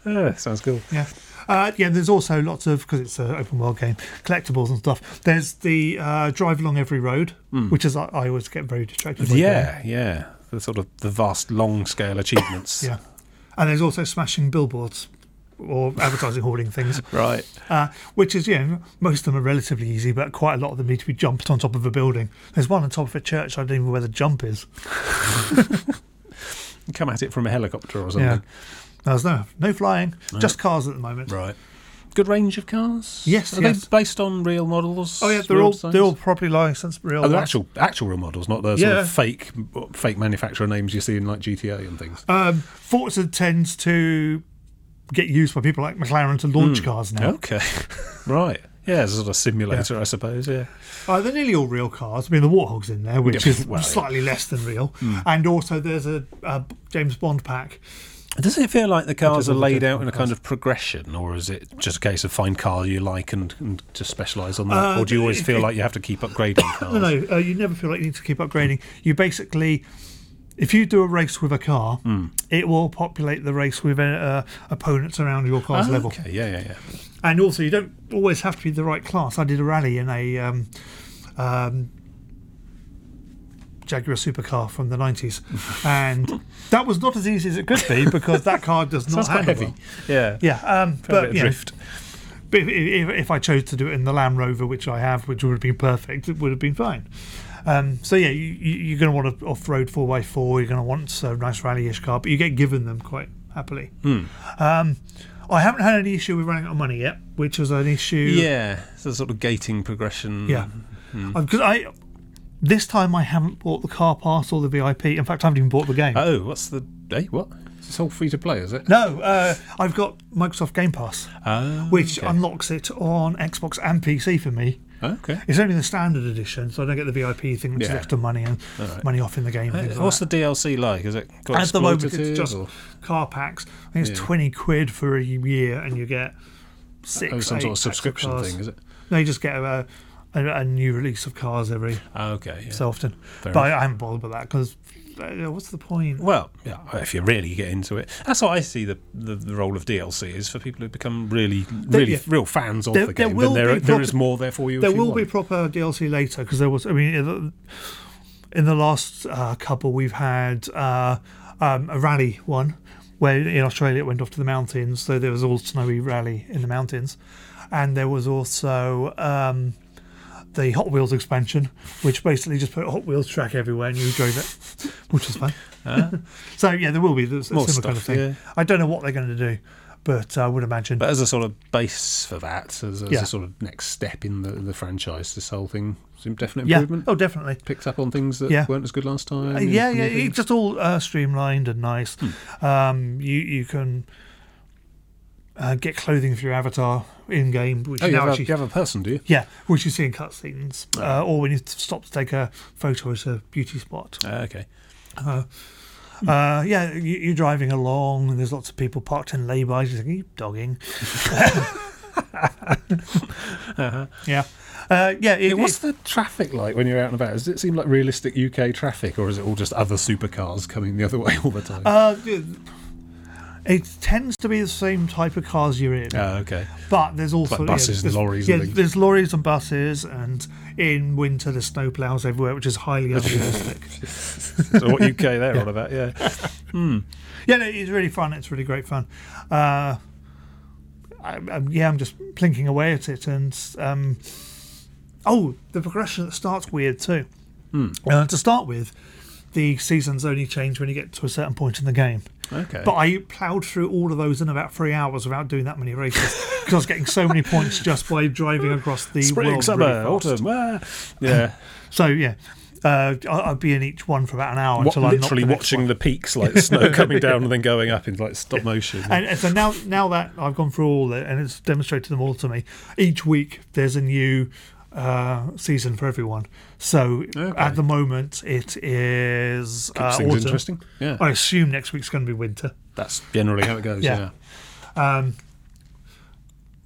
yeah, sounds cool. Yeah. Uh, yeah, there's also lots of, because it's an open world game, collectibles and stuff. There's the uh, drive along every road, which is, I, I always get very distracted by. Yeah, yeah. The sort of the vast, long-scale achievements. Yeah. and there's also smashing billboards or advertising hoarding things, Right. uh, which is, you know, most of them are relatively easy, but quite a lot of them need to be jumped on top of a building. There's one on top of a church, I don't even know where the jump is. Come at it from a helicopter or Yeah. something. There's no, no flying, just cars at the moment. Right. Good range of cars. Yes, Are yes. they based on real models? Oh yeah, they're all designs? they're all properly licensed, real. Oh, they're actual actual real models, not the sort Yeah. of fake fake manufacturer names you see in like GTA and things. Um, Forza tends to get used by people like McLaren to launch cars now. Okay, right. Yeah, it's a sort of simulator, I suppose. Yeah. Uh, they're nearly all real cars. I mean, the Warthog's in there, which Yeah, is well, yeah. Slightly less than real. And also, there's a, a James Bond pack. Does it feel like the cars are laid out in a kind of progression, or is it just a case of find car you like and, and just specialise on that, Uh, or do you always it- feel it- like you have to keep upgrading cars? No, no, uh, you never feel like you need to keep upgrading. You basically, if you do a race with a car, Hmm. it will populate the race with uh, uh, opponents around your car's Ah, level. Okay, yeah, yeah, yeah. And also, you don't always have to be the right class. I did a rally in a um, um, Jaguar supercar from the 90s, and that was not as easy as it could be because that car does not Sounds handle heavy. well. Yeah, Yeah, um, but of you know, drift. but if, if, if I chose to do it in the Land Rover, which I have, which would have been perfect, it would have been fine. Um, so yeah, you, you, you're going to want an off-road 4x4. You're going to want a nice rally-ish car, but you get given them quite happily. Hmm. Um, I haven't had any issue with running out of money yet, which was an issue. Yeah, it's a sort of gating progression. Yeah. Hmm. Because I this time I haven't bought the car pass or the VIP. In fact, I haven't even bought the game. Oh, what's the? Hey, what? It's all free to play, is it? no, uh, I've got Microsoft Game Pass, Oh, which okay. unlocks it on Xbox and PC for me. Okay. It's only the standard edition, so I don't get the VIP thing, which is extra money and Alright. money off in the game. Uh, things like What's the DLC like? Is it got At the moment, it's just or- car packs. I think it's Yeah. twenty quid for a year, and you get six. oh, some sort of subscription cars. thing, is it? No, you just get a, a, a new release of cars every Oh, okay. Yeah. so often. Fair but I, I haven't bothered with that because what's the point? Well, yeah, if you really get into it, that's what I see the, the, the role of DLC is for people who become really, really, yeah. real fans of There- the there game. will Then there, proper- is more there for you. There you will be proper DLC later because there was. I mean, in the- in the last uh, couple, we've had uh, um, a rally one where in Australia it went off to the mountains, so there was all snowy rally in the mountains, and there was also. Um, the Hot Wheels expansion, which basically just put a Hot Wheels track everywhere and you drove it, which was fun. so yeah, there will be a similar kind of thing. yeah. I don't know what they're going to do, but I would imagine. But as a sort of base for that, as, as Yeah. a sort of next step in the, the franchise, this whole thing seemed definite improvement. yeah, oh definitely. Picked up on things that Yeah. weren't as good last time. Uh, yeah, yeah, it's just all uh, streamlined and nice. Hmm. Um, you you can uh, get clothing for your avatar in game, which Oh, you now have, a, you have a person, do you? yeah, which you see in cutscenes, uh, or when you stop to take a photo at a beauty spot. Ah, okay. Uh, uh, yeah, you, you're driving along, and there's lots of people parked in lay-bys. You're thinking, you dogging. Yeah, uh, yeah. It, Yeah, what's it- the traffic like when you're out and about? Does it seem like realistic UK traffic, or is it all just other supercars coming the other way all the time? uh, it tends to be the same type of cars you're in. oh, okay. But there's also like buses and lorries Yeah, and there's lorries and buses, and in winter there's snowplows everywhere, which is highly unrealistic. So what UK they're on about? Yeah. yeah, no, it's really fun. It's really great fun. Uh, I, I, yeah, I'm just plinking away at it, and um, oh, the progression starts weird too. Hmm. Uh, to start with, the seasons only change when you get to a certain point in the game. Okay. But I ploughed through all of those in about three hours without doing that many races because I was getting so many points just by driving across the Spring, world summer, really autumn. ah. Yeah. So yeah, uh, I'd be in each one for about an hour What, until I'm literally the watching one. the peaks like snow coming down and then going up in like stop motion. And, and so now, now that I've gone through all it and it's demonstrated them all to me, each week there's a new uh, season for everyone. So Okay. at the moment it is Keeps uh, autumn. interesting. Yeah. I assume next week's going to be winter. That's generally how it goes. Yeah. Yeah. Um,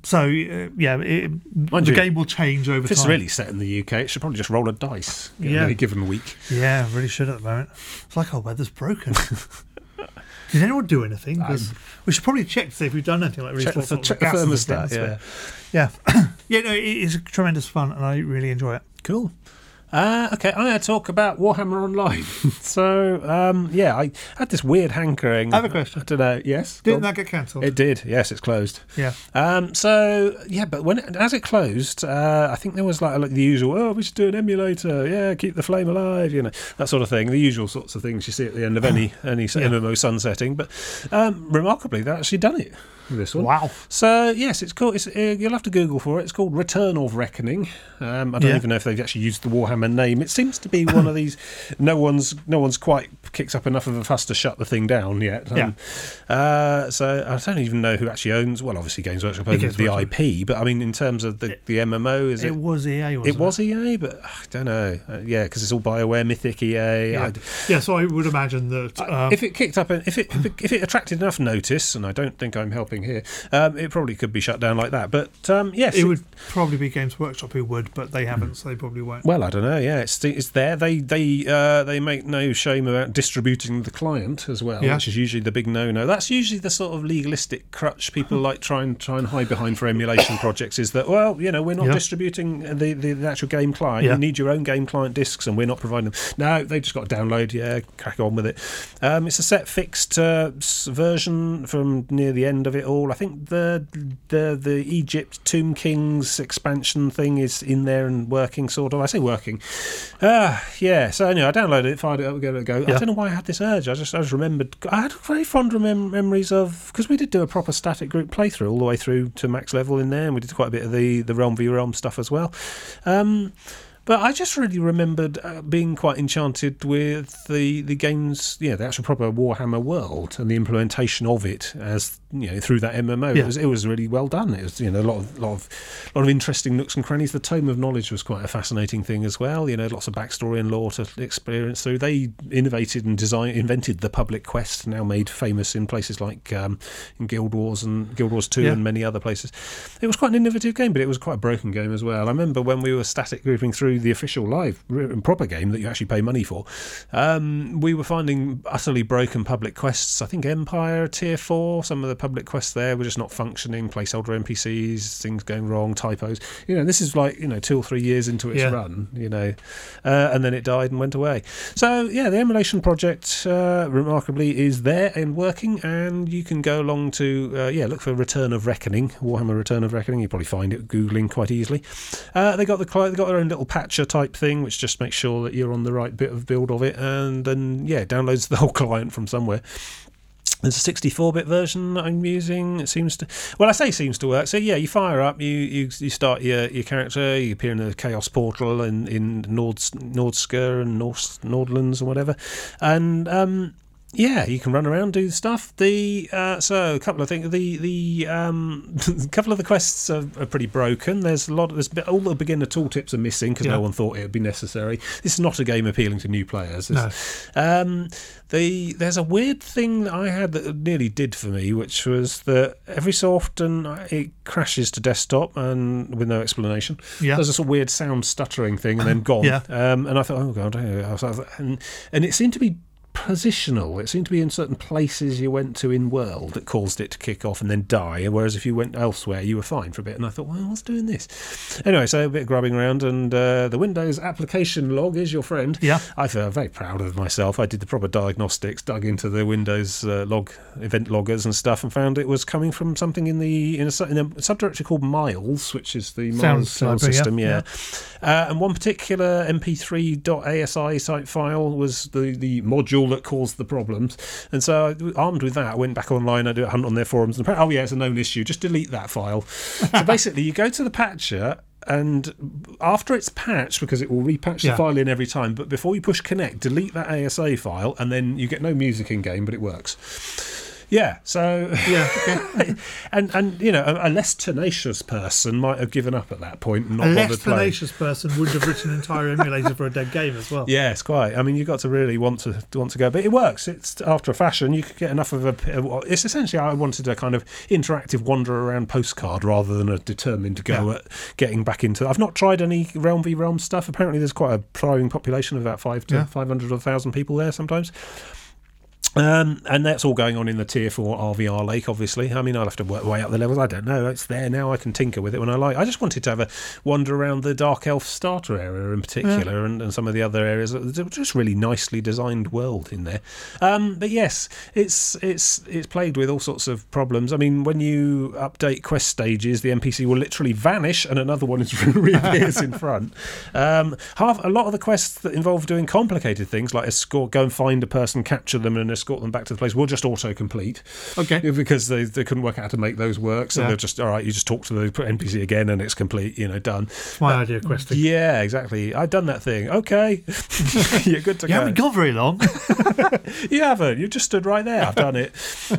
so uh, yeah, it, the you, game will change over If it's time. really set in the UK, it should probably just roll a dice. Yeah. Any given week. Yeah, really should at the moment. It's like our weather's broken. Did anyone do anything? we should probably check to see if we've done anything like Check, restore the, check the thermostat. Yeah. Yeah, yeah. No, it is tremendous fun, and I really enjoy it. Cool. Uh, okay, I'm going to talk about Warhammer Online. so, um, yeah, I had this weird hankering. I have a question. I don't know. Yes? Didn't that get cancelled? It did. Yes, it's closed. yeah. Um, so yeah, but when it, as it closed, uh, I think there was like, like the usual. Oh, we should do an emulator. Yeah, keep the flame alive. You know that sort of thing. The usual sorts of things you see at the end of any any Yeah. MMO sunsetting. But um, remarkably, they actually done it. This one. Wow. So yes, it's called. It's, uh, you'll have to Google for it. It's called Return of Reckoning. Um, I don't Yeah. even know if they've actually used the Warhammer name. It seems to be one of these. No one's no one's quite kicked up enough of a fuss to shut the thing down yet. Um, uh, so I don't even know who actually owns. Well, obviously Games Workshop owns the Workshop. IP, but I mean in terms of the, the MMO, is it? It was EA, wasn't it was EA, but I don't know. Uh, yeah, because it's all Bioware, Mythic, EA. Yeah. Yeah, so I would imagine that. Um, if it kicked up, if it- if it attracted enough notice, and I don't think I'm helping here, um, it probably could be shut down like that. But um, yes, it would probably be Games Workshop who would, but they haven't, so they probably won't. Well, I don't know. Yeah, it's it's there. They they uh, they make no shame about distributing the client as well, Yeah. which is usually the big no-no. That's usually the sort of legalistic crutch people like try and try and hide behind for emulation projects. Is that well, you know, we're not Yeah. distributing the, the, the actual game client. Yeah. You need your own game client discs, and we're not providing them. No, they just got to download. Yeah, crack on with it. Um, it's a set fixed uh, version from near the end of it all. I think the the the Egypt Tomb Kings expansion thing is in there and working, sort of. I say working. Ah, yeah. So anyway, I downloaded it, fired it up, gave it a go. I don't know why I had this urge. I just I just remembered. I had very fond remem- memories of because we did do a proper static group playthrough all the way through to max level in there, and we did quite a bit of the the Realm v Realm stuff as well. Um, but I just really remembered uh, being quite enchanted with the the game's, yeah, the actual proper Warhammer world and the implementation of it as you know through that MMO. It was it was really well done. It was you know a lot of lot of lot of interesting nooks and crannies. The Tome of Knowledge was quite a fascinating thing as well. You know, lots of backstory and lore to experience through. They innovated and designed invented the public quest, now made famous in places like um, in Guild Wars and Guild Wars Two Yeah. and many other places. It was quite an innovative game, but it was quite a broken game as well. I remember when we were static grouping through the official live and proper game that you actually pay money for, um, we were finding utterly broken public quests. I think Empire Tier 4, some of the public quests there were just not functioning, placeholder NPCs, things going wrong, typos. You know, this is like, you know, two or three years into its Yeah. run, you know, uh, and then it died and went away. So, yeah, the emulation project, uh, remarkably, is there and working, and you can go along to, uh, yeah, look for Return of Reckoning, Warhammer Return of Reckoning. You probably find it Googling quite easily. Uh, they got the they got their own little patcher type thing, which just makes sure that you're on the right bit of build of it, and then yeah, downloads the whole client from somewhere. There's a 64-bit version that I'm using. It seems to, well, I say seems to work. So yeah, you fire up, you you, you start your, your character, you appear in the Chaos Portal in in Nords Nordsker and North Nordlands or whatever, and um, yeah, you can run around, do stuff. The uh, so a couple of things. The the um, a couple of the quests are, are pretty broken. There's a lot. Of, there's all the beginner tooltips are missing because Yeah. no one thought it would be necessary. This is not a game appealing to new players. No. Um, the there's a weird thing that I had that nearly did for me, which was that every so often it crashes to desktop and with no explanation. Yeah. There's this weird sound stuttering thing and then gone. Yeah. Um, and I thought, oh god, I was like- and and it seemed to be positional. It seemed to be in certain places you went to in world that caused it to kick off and then die. Whereas if you went elsewhere, you were fine for a bit. And I thought, well, what's doing this? Anyway, so a bit of grubbing around, and uh, the Windows application log is your friend. Yeah. I feel very proud of myself. I did the proper diagnostics, dug into the Windows uh, log event loggers and stuff, and found it was coming from something in the in a, in a subdirectory called Miles, which is the Miles sound library, yeah, system. Yeah, Uh, and one particular MP3.asi type file was the the module that caused the problems. And so, armed with that, I went back online. I do a hunt on their forums, and oh yeah, it's a known issue. Just delete that file. so basically, you go to the patcher. And after it's patched, because it will repatch the Yeah. file in every time, but before you push connect, delete that ASA file, and then you get no music in game, but it works. Yeah, so Yeah. Okay. and and you know a, a less tenacious person might have given up at that point and A not less bothered playing. tenacious person would have written an entire emulator for a dead game as well. Yes, quite. I mean, you've got to really want to want to go, but it works. It's after a fashion. You could get enough of a. It's essentially I wanted a kind of interactive wander around postcard rather than a determined go Yeah. at getting back into. I've not tried any Realm v Realm stuff. Apparently, there's quite a thriving population of about five to Yeah. five hundred or thousand people there sometimes. Um, and that's all going on in the tier four RVR lake, obviously. I mean, I'll have to work way up the levels. I don't know. It's there now. I can tinker with it when I like. I just wanted to have a wander around the Dark Elf starter area in particular yeah. and, and, some of the other areas. It's just really nicely designed world in there. Um, but yes, it's it's it's plagued with all sorts of problems. I mean, when you update quest stages, the NPC will literally vanish and another one is reappears in front. Um, half a lot of the quests that involve doing complicated things like escort, go and find a person, capture them, and escort them back to the place We'll just auto complete. Okay. Because they, they couldn't work out how to make those work. So yeah. they're just, all right, you just talk to the NPC again and it's complete, you know, done. It's my uh, idea of questing. Yeah, exactly. I've done that thing. Okay. You're good to you go. You haven't gone very long. you haven't. You just stood right there. I've done it.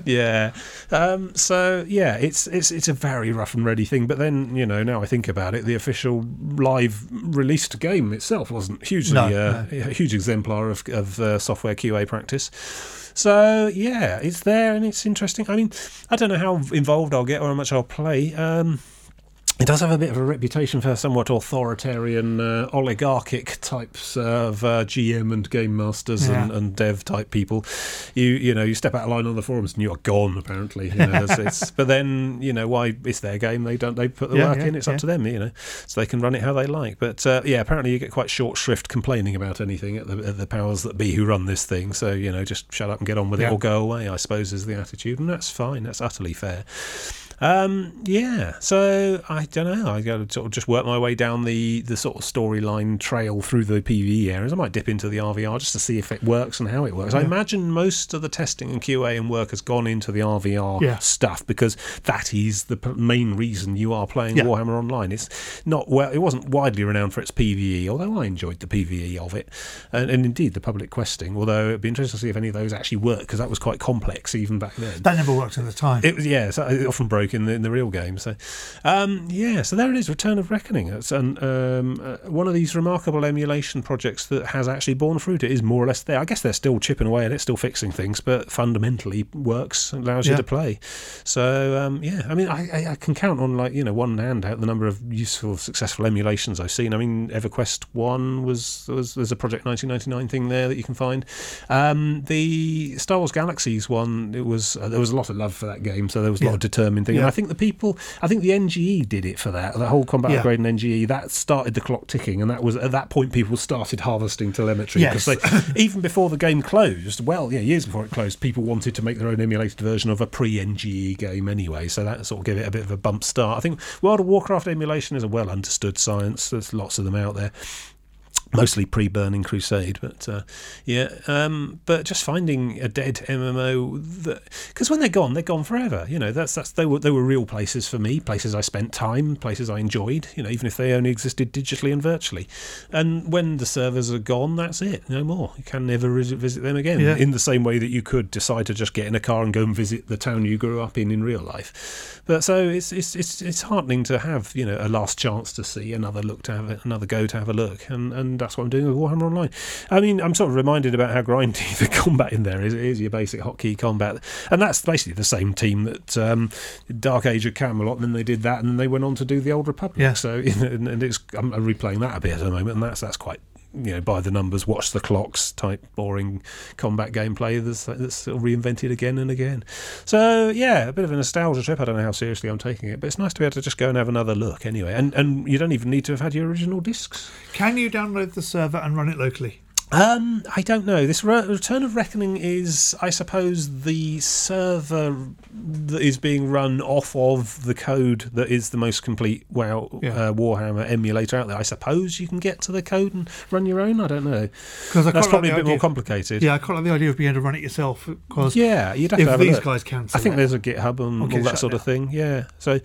yeah. Um, so, yeah, it's, it's, it's a very rough and ready thing. But then, you know, now I think about it, the official live released game itself wasn't hugely no, uh, no. a huge exemplar of, of uh, software QA practice. So yeah, it's there and it's interesting. I mean, I don't know how involved I'll get or how much I'll play. Um, it does have a bit of a reputation for somewhat authoritarian, uh, oligarchic types of uh, GM and game masters yeah. and, and, dev type people. You you know you step out of line on the forums and you're gone. Apparently, you know, it's, it's, but then you know why it's their game. They don't they put the yeah, work yeah, in. It's up to them, you know, so they can run it how they like. But uh, yeah, apparently you get quite short shrift complaining about anything at the, at the, powers that be who run this thing. So you know, just shut up and get on with it or go away. I suppose is the attitude, and that's fine. That's utterly fair. Um, yeah, so I don't know. I got to sort of just work my way down the, the sort of storyline trail through the PVE areas. I might dip into the RVR just to see if it works and how it works. Yeah. I imagine most of the testing and QA and work has gone into the RVR yeah. stuff because that is the main reason you are playing yeah. Warhammer Online. It's not well, it wasn't widely renowned for its PVE, although I enjoyed the PVE of it, and, and indeed the public questing. Although it'd be interesting to see if any of those actually work because that was quite complex even back then. That never worked at the time. It was yeah, so it often broke in the in the real game. So, um, yeah, so there it is, Return of Reckoning. It's an, um, uh, one of these remarkable emulation projects that has actually borne fruit. It is more or less there. I guess they're still chipping away and it's still fixing things, but fundamentally works, and allows yeah. you to play. So, um, yeah, I mean, I, I, can count on like you know one hand out the number of useful, successful emulations I've seen. I mean, EverQuest One was was there's a Project 1999 thing there that you can find. Um, the Star Wars Galaxies one, it was uh, there was a lot of love for that game, so there was a yeah. lot of determined thing. Yeah. And I think the the people, I think the NGE did it for that. The whole combat yeah. upgrade and NGE that started the clock ticking, and that was at that point people started harvesting telemetry because yes. even before the game closed, well, yeah, years before it closed, people wanted to make their own emulated version of a pre-NGE game anyway. So that sort of gave it a bit of a bump start. I think World of Warcraft emulation is a well understood science. There's lots of them out there mostly pre-Burning Crusade, but uh, yeah, um, but just finding a dead MMO because when they're gone, they're gone forever. You know, that's that's they were they were real places for me, places I spent time, places I enjoyed. You know, even if they only existed digitally and virtually. And when the servers are gone, that's it, no more. You can never visit them again. Yeah. In the same way that you could decide to just get in a car and go and visit the town you grew up in in real life. But so it's it's it's it's heartening to have you know a last chance to see another look to have another go to have a look and and that's what I'm doing with Warhammer Online. I mean, I'm sort of reminded about how grindy the combat in there is. It is your basic hotkey combat, and that's basically the same team that um, Dark Age of Camelot. And then they did that, and then they went on to do the Old Republic. Yeah. So, and, and it's I'm replaying that a bit at the moment, and that's that's quite you know by the numbers, watch the clocks type boring combat gameplay that's, that's reinvented again and again. So yeah, a bit of a nostalgia trip. I don't know how seriously I'm taking it, but it's nice to be able to just go and have another look anyway. And and you don't even need to have had your original discs. Can you download the server and run it locally? Um, I don't know. This Re- Return of Reckoning is, I suppose, the server that is being run off of the code that is the most complete WoW yeah. uh, Warhammer emulator out there. I suppose you can get to the code and run your own. I don't know. Because that's probably like a bit more complicated. Yeah, I quite like the idea of being able to run it yourself. Because yeah, you'd have to have these guys can. I think there's a GitHub and all that sort of thing. Yeah. So,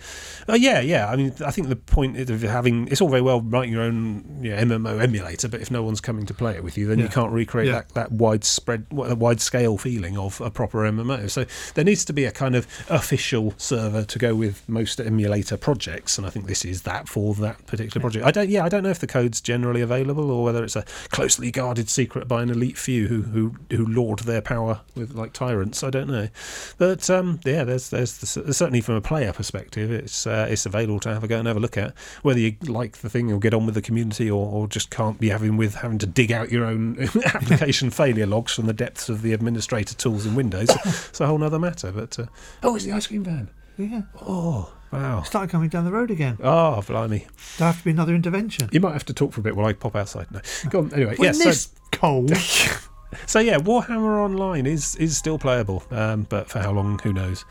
uh, yeah, yeah. I mean, I think the point of having it's all very well writing your own yeah, MMO emulator, but if no one's coming to play it with you, then yeah. you can't recreate yeah. that, that widespread, wide scale feeling of a proper MMO. So there needs to be a kind of official server to go with most emulator projects, and I think this is that for that particular project. I don't, yeah, I don't know if the code's generally available or whether it's a closely guarded secret by an elite few who who who lord their power with like tyrants. I don't know, but um, yeah, there's there's certainly from a player perspective, it's uh, it's available to have a go and have a look at. Whether you like the thing or get on with the community or, or just can't be having with having to dig out your own own application failure logs from the depths of the administrator tools in Windows. it's a whole other matter. But uh, oh, it's the ice cream van. Yeah. Oh, wow. Started coming down the road again. Oh, blimey. There'll have to be another intervention. You might have to talk for a bit while I pop outside. No. Go on. Anyway, Yes. yes. this cold. so, so yeah, Warhammer Online is is still playable, um, but for how long? Who knows?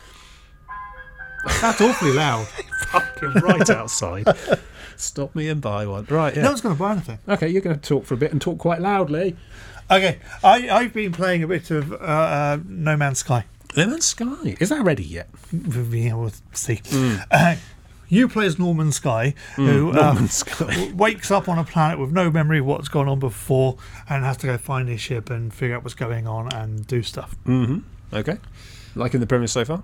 That's awfully loud. Fucking right outside. Stop me and buy one. Right. Yeah. No one's going to buy anything. Okay, you're going to talk for a bit and talk quite loudly. Okay, I, I've been playing a bit of uh, uh, No Man's Sky. No Man's Sky. Is that ready yet? Yeah, we'll see. Uh, you play as Norman Sky, who Hmm. Norman Sky. wakes up on a planet with no memory of what's gone on before and has to go find his ship and figure out what's going on and do stuff. Mm-hmm. Okay. Liking the premise so far?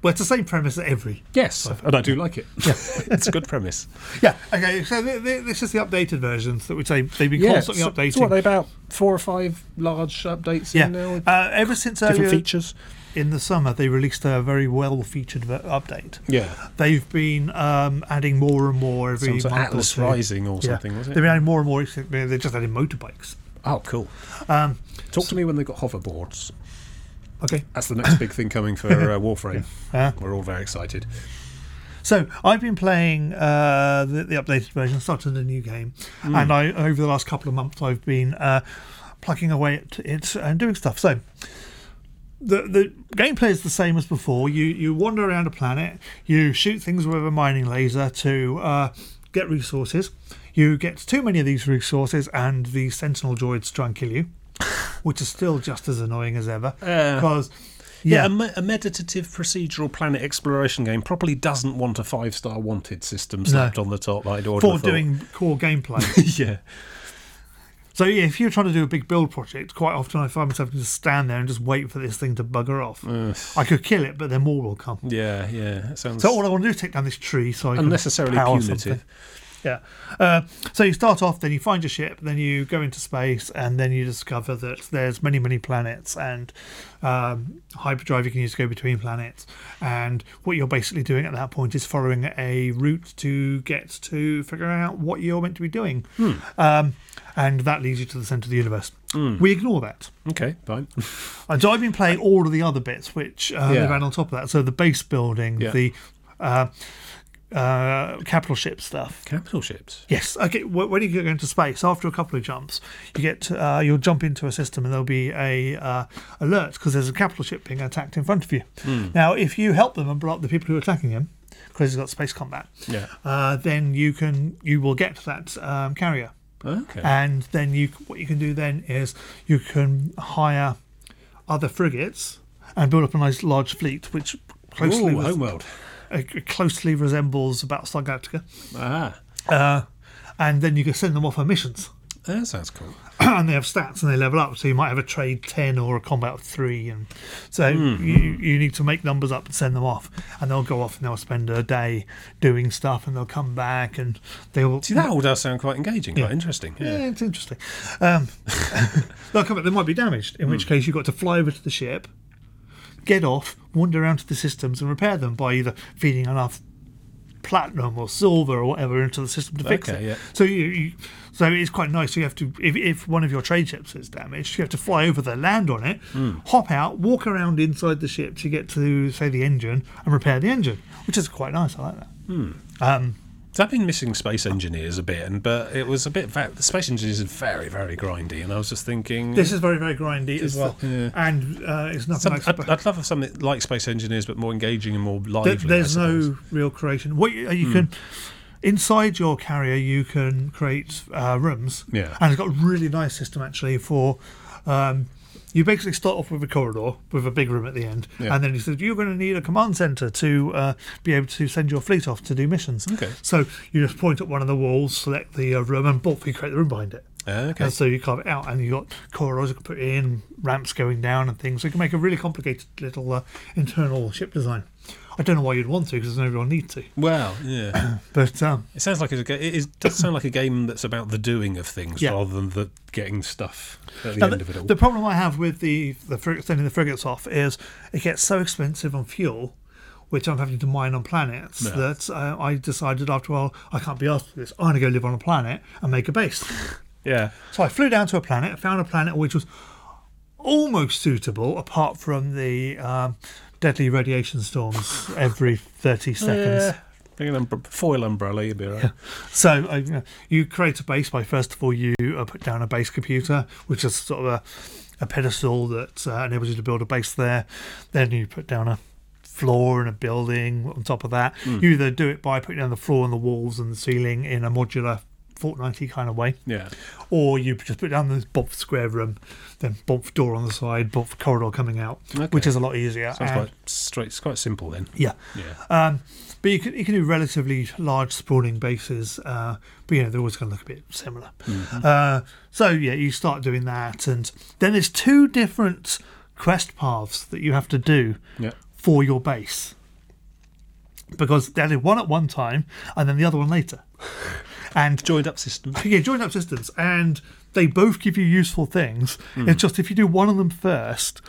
Well, it's the same premise as every. Yes, and I do like it. Yeah. it's a good premise. Yeah, okay, so th- th- this is the updated versions that we say they've been constantly so, updating. So what, are they about four or five large updates yeah, in now? uh, ever since different earlier features? in the summer, they released a very well featured ver- update. Yeah. They've been um, adding more and more every of month Atlas or. Rising or Yeah. something, was it? They've been adding more and more. They're just adding motorbikes. Oh, cool. Um, Talk to me when they've got hoverboards. Okay. That's the next big thing coming for uh, Warframe. Uh, We're all very excited. so I've been playing uh, the, the updated version, started a new game, Hmm. and I over the last couple of months I've been uh, plugging away at it and doing stuff. So the the gameplay is the same as before. You you wander around a planet, you shoot things with a mining laser to uh, get resources. You get too many of these resources, and the Sentinel droids try and kill you, which is still just as annoying as ever. Uh, Because Yeah, yeah, a, me- a meditative procedural planet exploration game probably doesn't want a five star wanted system slapped on the top. I'd order for doing core gameplay. yeah. So yeah, if you're trying to do a big build project, quite often I find myself just stand there and just wait for this thing to bugger off. Uh, I could kill it, but then more will come. yeah, yeah. Sounds So all I want to do is take down this tree, so I can unnecessarily punitive. something. Yeah. Uh, so you start off, then you find your ship, then you go into space, and then you discover that there's many, many planets and um, hyperdrive you can use to go between planets. And what you're basically doing at that point is following a route to get to figure out what you're meant to be doing. Hmm. Um, and that leads you to the centre of the universe. Hmm. We ignore that. Okay, fine. And so I've been playing all of the other bits, which uh, Yeah. they've had on top of that. So the base building, Yeah. the uh, uh, capital ship stuff. Capital ships. Yes. Okay. wh- When you go into space, after a couple of jumps, you get uh, you'll jump into a system and there'll be a uh, alert because there's a capital ship being attacked in front of you. Now, if you help them and block the people who are attacking him, because it's got space combat, Yeah. uh, then you can you will get that um, carrier, Okay. and then you what you can do then is you can hire other frigates and build up a nice large fleet, which closely Ooh, res- homeworld. Uh, closely resembles Battlestar Galactica. Ah, Uh, and then you can send them off on missions. that sounds cool. and they have stats and they level up. So you might have a trade 10 or a combat of 3. And so Hmm. you, you need to make numbers up and send them off. And they'll go off and they'll spend a day doing stuff and they'll come back and they'll. See, that all does sound quite engaging, quite interesting. Yeah, Yeah. it's interesting. Um, they'll come back, they might be damaged, in which case you've got to fly over to the ship, get off, wander around to the systems and repair them by either feeding enough platinum or silver or whatever into the system to fix Okay, it. yeah. So you, you so it's quite nice. You have to if, if one of your trade ships is damaged, you have to fly over there, land on it, Hmm. hop out, walk around inside the ship to get to say the engine and repair the engine, which is quite nice. I like that. Hmm. Um, I've been missing space engineers a bit, and but it was a bit. The space engineers are very, very grindy, and I was just thinking. this is very very grindy as well, that- yeah. and uh, it's nothing some, like. I'd, I'd love something like space engineers, but more engaging and more lively. There- there's. No real creation. What you, you can inside your carrier, you can create uh, rooms. Yeah. and it's got a really nice system actually for. Um, you basically start off with a corridor with a big room at the end, Yeah. and then he said you're going to need a command center to uh, be able to send your fleet off to do missions. Okay. So you just point at one of the walls, select the uh, room, and boom, you create the room behind it. Ah, okay. And so you carve it out, and you got corridors you can put in, ramps going down, and things. So you can make a really complicated little uh, internal ship design. I don't know why you'd want to, because there's no real need to. Well, yeah. But um, It sounds like a, ga- it is, does sound like a game that's about the doing of things Yeah. rather than the getting stuff at the now end the, of it all. the problem I have with the the sending the frigates off is it gets so expensive on fuel, which I'm having to mine on planets, Yeah. that uh, I decided after a while I can't be asked for this. I'm going to go live on a planet and make a base. Yeah. So I flew down to a planet, found a planet which was almost suitable, apart from the um, deadly radiation storms every 30 seconds. Yeah. Bring an umbre- foil umbrella, you'll be all right. So uh, you know, you create a base by first of all you uh, put down a base computer, which is sort of a, a pedestal that uh, enables you to build a base there. Then you put down a floor and a building on top of that. You either do it by putting down the floor and the walls and the ceiling in a modular fortnighty kind of way, Yeah. or you just put down this bump square room, then bump door on the side, bump corridor coming out, Okay. which is a lot easier. Sounds And- quite straight. It's quite simple then. yeah. Yeah. Um, but you can you can do relatively large sprawling bases, uh, but you know they're always going to look a bit similar. Uh, so yeah, you start doing that, and then there's two different quest paths that you have to do Yeah. for your base, because they did one at one time and then the other one later, and Joined up systems. yeah, joined up systems, and they both give you useful things. It's just if you do one of them first,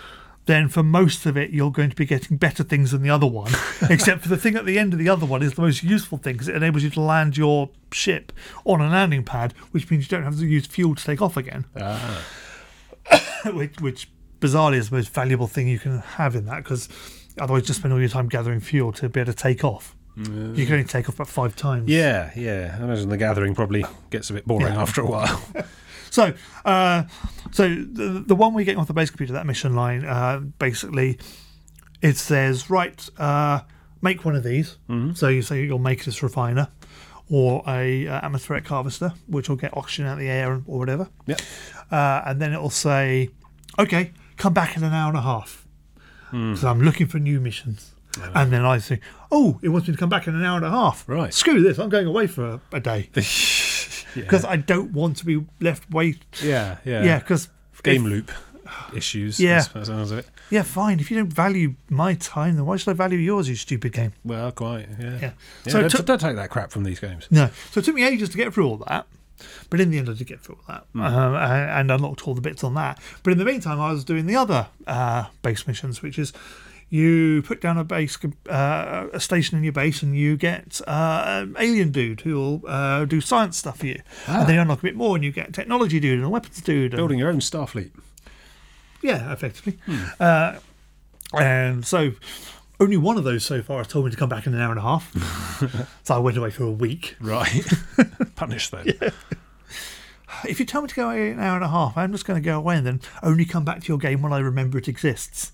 then for most of it you're going to be getting better things than the other one. except for the thing at the end of the other one is the most useful thing because it enables you to land your ship on a landing pad, which means you don't have to use fuel to take off again. Ah. which, which bizarrely is the most valuable thing you can have in that because otherwise you just spend all your time gathering fuel to be able to take off. You can only take off about five times. Yeah, yeah. I imagine the gathering probably gets a bit boring after a while. So, uh, so the, the one we're getting off the base computer, that mission line, uh, basically, it says, right, uh, make one of these. So you say you'll make this refiner or a uh, atmospheric harvester, which will get oxygen out of the air or whatever. Yep. Uh, and then it'll say, okay, come back in an hour and a half. So I'm looking for new missions. And then I say, oh, it wants me to come back in an hour and a half. Right. Screw this, I'm going away for a, a day. yeah. Because I don't want to be left wait. yeah, yeah. Yeah, because Game loop issues. Yeah. Sounds of it. Yeah, fine. If you don't value my time, then why should I value yours, you stupid game? Well, quite. Yeah. Yeah. Yeah, So don't, took- don't take that crap from these games. No. So it took me ages to get through all that. But in the end, I did get through all that um, and unlocked all the bits on that. But in the meantime, I was doing the other uh, base missions, which is you put down a base, uh, a station in your base, and you get uh, an alien dude who will uh, do science stuff for you. And then you unlock a bit more, and you get technology dude and a weapons dude. And, Building your own Starfleet. Yeah, effectively. Uh, and so only one of those so far has told me to come back in an hour and a half. so I went away for a week. Right. Punish them. If you tell me to go away an hour and a half, I'm just going to go away and then only come back to your game when I remember it exists.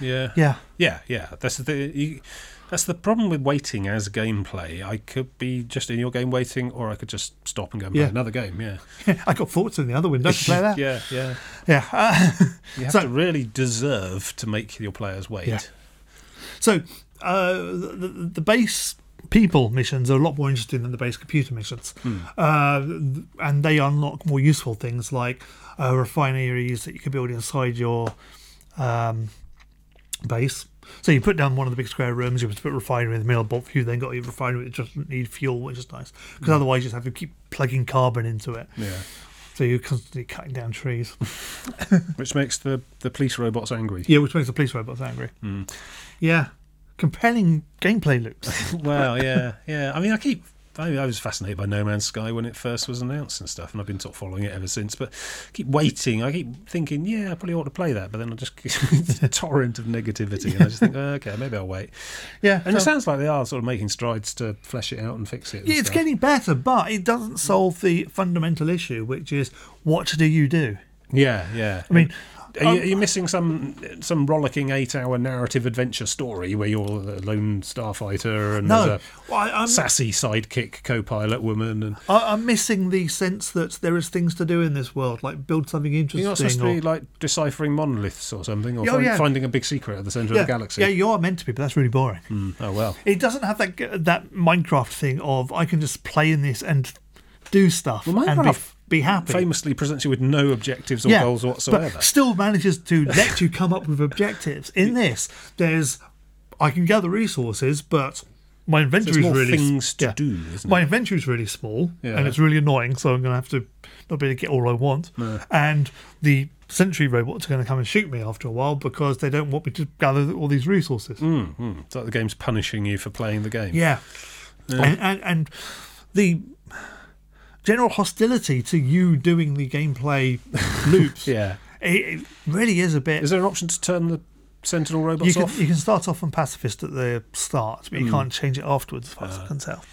Yeah. Yeah. Yeah, yeah. That's the you, that's the problem with waiting as gameplay. I could be just in your game waiting, or I could just stop and go and play Yeah. another game. Yeah, I got thoughts in the other window to play that. yeah, yeah. Yeah. Uh, You have So- to really deserve to make your players wait. Yeah. so uh, the, the base people missions are a lot more interesting than the base computer missions. Uh, and they unlock more useful things like uh, refineries that you can build inside your um, base. So you put down one of the big square rooms, you put a refinery in the middle, but you then got your refinery that doesn't need fuel, which is nice. Because otherwise you just have to keep plugging carbon into it. Yeah. So you're constantly cutting down trees. Which makes the, the police robots angry. Yeah, which makes the police robots angry. Yeah. Compelling gameplay loops. well, yeah, yeah. I mean, I keep. I, I was fascinated by No Man's Sky when it first was announced and stuff, and I've been sort of following it ever since. But I keep waiting. I keep thinking, yeah, I probably ought to play that, but then I just a torrent of negativity, and I just think, oh, okay, maybe I'll wait. Yeah. And it sounds like they are sort of making strides to flesh it out and fix it. and Yeah, it's stuff. getting better, but it doesn't solve the fundamental issue, which is what do you do? Yeah, yeah. I mean, Are you, um, are you missing some some rollicking eight-hour narrative adventure story where you're a lone starfighter and no, there's well, I, a sassy sidekick co-pilot woman, and I, I'm missing the sense that there is things to do in this world, like build something interesting. you're not supposed to or, be like deciphering monoliths or something, or Oh, find- yeah. finding a big secret at the centre yeah, of the galaxy. yeah, you are meant to be, but that's really boring. Mm, oh well. It doesn't have that that Minecraft thing of I can just play in this and do stuff Well, Minecraft be happy. Famously presents you with no objectives or goals whatsoever. But still manages to let you come up with objectives. In this, there's I can gather resources, but my inventory is really things to yeah. do, isn't My it? inventory is really small, Yeah. and it's really annoying. So I'm going to have to not be able to get all I want. And the sentry robots are going to come and shoot me after a while because they don't want me to gather all these resources. Mm, mm. It's like the game's punishing you for playing the game. Yeah, And, and and the general hostility to you doing the gameplay loops. Yeah. It, it really is a bit. Is there an option to turn the Sentinel you robots can, off? you can start off on pacifist at the start, but you Mm. can't change it afterwards, as far as I Uh, can tell.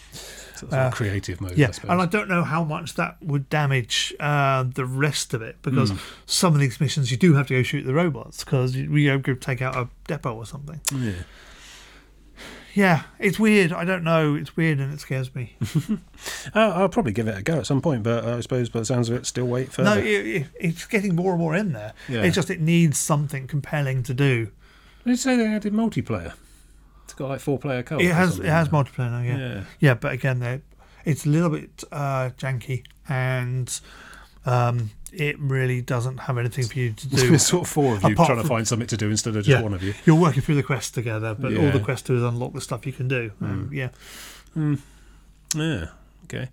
So uh, creative mode, Yeah, I suppose. and I don't know how much that would damage uh, the rest of it because Mm. some of these missions you do have to go shoot the robots because you, you go take out a depot or something. yeah. Yeah, it's weird. I don't know. It's weird and it scares me. I'll probably give it a go at some point, but I suppose by the sounds of it, still wait for. no, it, it, it's getting more and more in there. Yeah. It's just it needs something compelling to do. Did you say they added multiplayer? It's got like four player co it has it has multiplayer now. Yeah, Yeah. yeah, but again, it's a little bit uh, janky and um, it really doesn't have anything for you to do. There's sort of four of you Apart trying to find something to do instead of just Yeah. one of you. You're working through the quests together, but all the quest do is unlock the stuff you can do. And yeah, hmm. Yeah. Okay.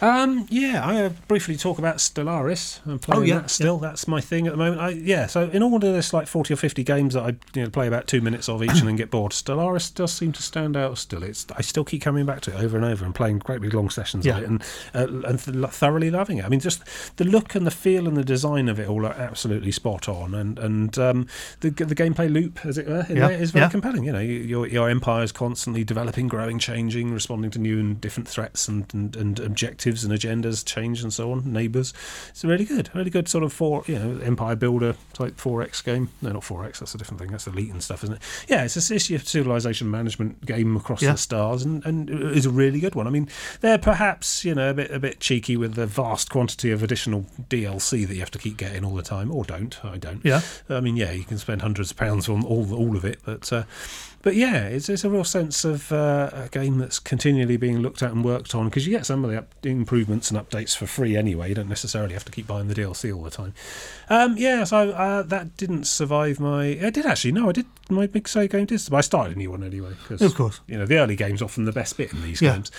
Um, yeah, I uh, briefly talk about Stellaris. I'm playing Oh, yeah, that still. That's my thing at the moment. I, yeah, so in all of this, like 40 or 50 games that I you know, play about two minutes of each and then get bored, Stellaris does seem to stand out still. It's I still keep coming back to it over and over and playing great big long sessions Yeah. of it and, uh, and th- thoroughly loving it. I mean, just the look and the feel and the design of it all are absolutely spot on. And, and um, the, the gameplay loop, as it were, in Yeah, there is very yeah. compelling. You know, your, your empire is constantly developing, growing, changing, responding to new and different threats and, and, and objectives and agendas change and so on. Neighbours, it's really good, really good sort of four, you know, empire builder type four X game. No, not four X. That's a different thing. That's elite and stuff, isn't it? Yeah, it's a, civilization management game across Yeah. the stars, and and is a really good one. I mean, they're perhaps you know a bit a bit cheeky with the vast quantity of additional DLC that you have to keep getting all the time, or don't. I don't. yeah, I mean, yeah, you can spend hundreds of pounds on all all of it, but uh, but yeah, it's, it's a real sense of uh, a game that's continually being looked at and worked on because you get some of the up- improvements and updates for free anyway. You don't necessarily have to keep buying the DLC all the time. Um, yeah, so uh, that didn't survive my. I did actually. No, I did. My big say game did. survive. I started a new one anyway because of course. you know the early game's often the best bit in these Yeah. games.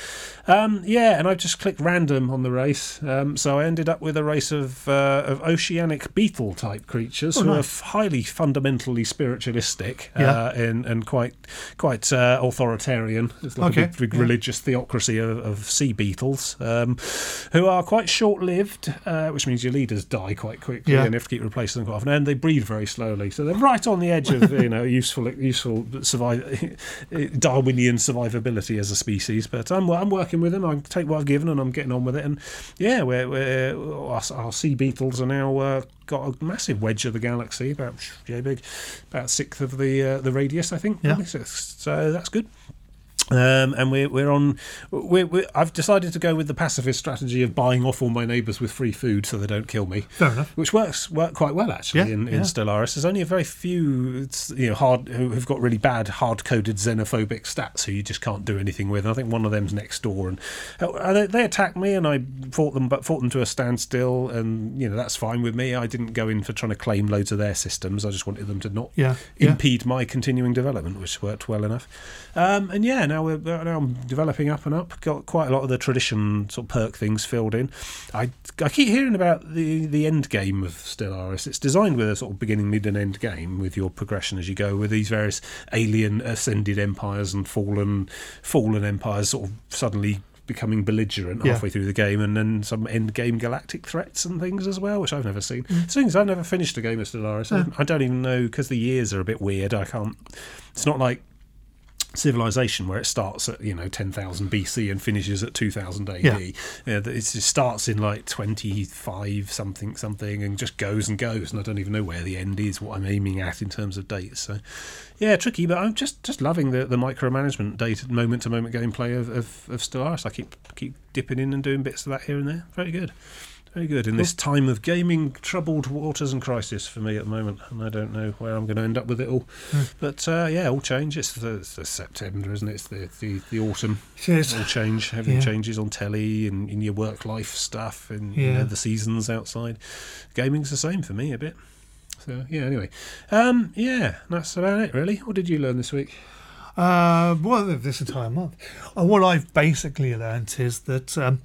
Um, yeah, and I just clicked random on the race, um, so I ended up with a race of uh, of oceanic beetle type creatures Oh, who are nice. f- highly fundamentally spiritualistic Yeah. uh, and and quite quite uh, authoritarian. It's like Okay, a big, big yeah. religious theocracy of, of sea beetles um, who are quite short lived, uh, which means your leaders die quite quickly Yeah. and you have to keep replacing them quite often, and they breed very slowly, so they're right on the edge of you know useful useful survive Darwinian survivability as a species. But I'm I'm working with them. I take what I've given and I'm getting on with it. And yeah, we're, we're our, our sea beetles are now uh, got a massive wedge of the galaxy, about yeah big, about sixth of the uh, the radius, I think. Yeah. So that's good. Um, and we're we're on. We're, we're, I've decided to go with the pacifist strategy of buying off all my neighbours with free food so they don't kill me Fair enough. which works work quite well actually Yeah, in, in yeah. Stellaris. There's only a very few you know hard who have got really bad hard coded xenophobic stats who you just can't do anything with. And I think one of them's next door, and uh, they, they attacked me, and I fought them, but fought them to a standstill, and you know that's fine with me. I didn't go in for trying to claim loads of their systems. I just wanted them to not Yeah, yeah. impede my continuing development, which worked well enough. Um, and yeah, now we're now I'm developing up and up. Got quite a lot of the tradition sort of perk things filled in. I I keep hearing about the the end game of Stellaris. It's designed with a sort of beginning, mid, and end game with your progression as you go with these various alien ascended empires and fallen fallen empires sort of suddenly becoming belligerent Yeah. halfway through the game and then some end game galactic threats and things as well which I've never seen so things I've never finished a game of Stellaris Mm. I, I don't even know because the years are a bit weird I can't it's not like civilization where it starts at you know 10,000 BC and finishes at 2000 AD Yeah. Uh, it's- it starts in like 25 something something and just goes and goes and I don't even know where the end is what I'm aiming at in terms of dates so. Yeah tricky but I'm just just loving the the micromanagement data moment to moment gameplay of, of, of Stellaris. I keep keep dipping in and doing bits of that here and there. Very good very good in this time of gaming troubled waters and crisis for me at the moment, and I don't know where I'm going to end up with it all. But uh, yeah, all change. It's the, it's the September, isn't it? It's the the, the autumn. Cheers. All change. Everything Yeah. changes on telly and in your work life stuff, and you know, the seasons outside. Gaming's the same for me a bit. So yeah. Anyway, um, yeah, that's about it really. What did you learn this week? Uh, well, this entire month. Uh, what I've basically learnt is that um,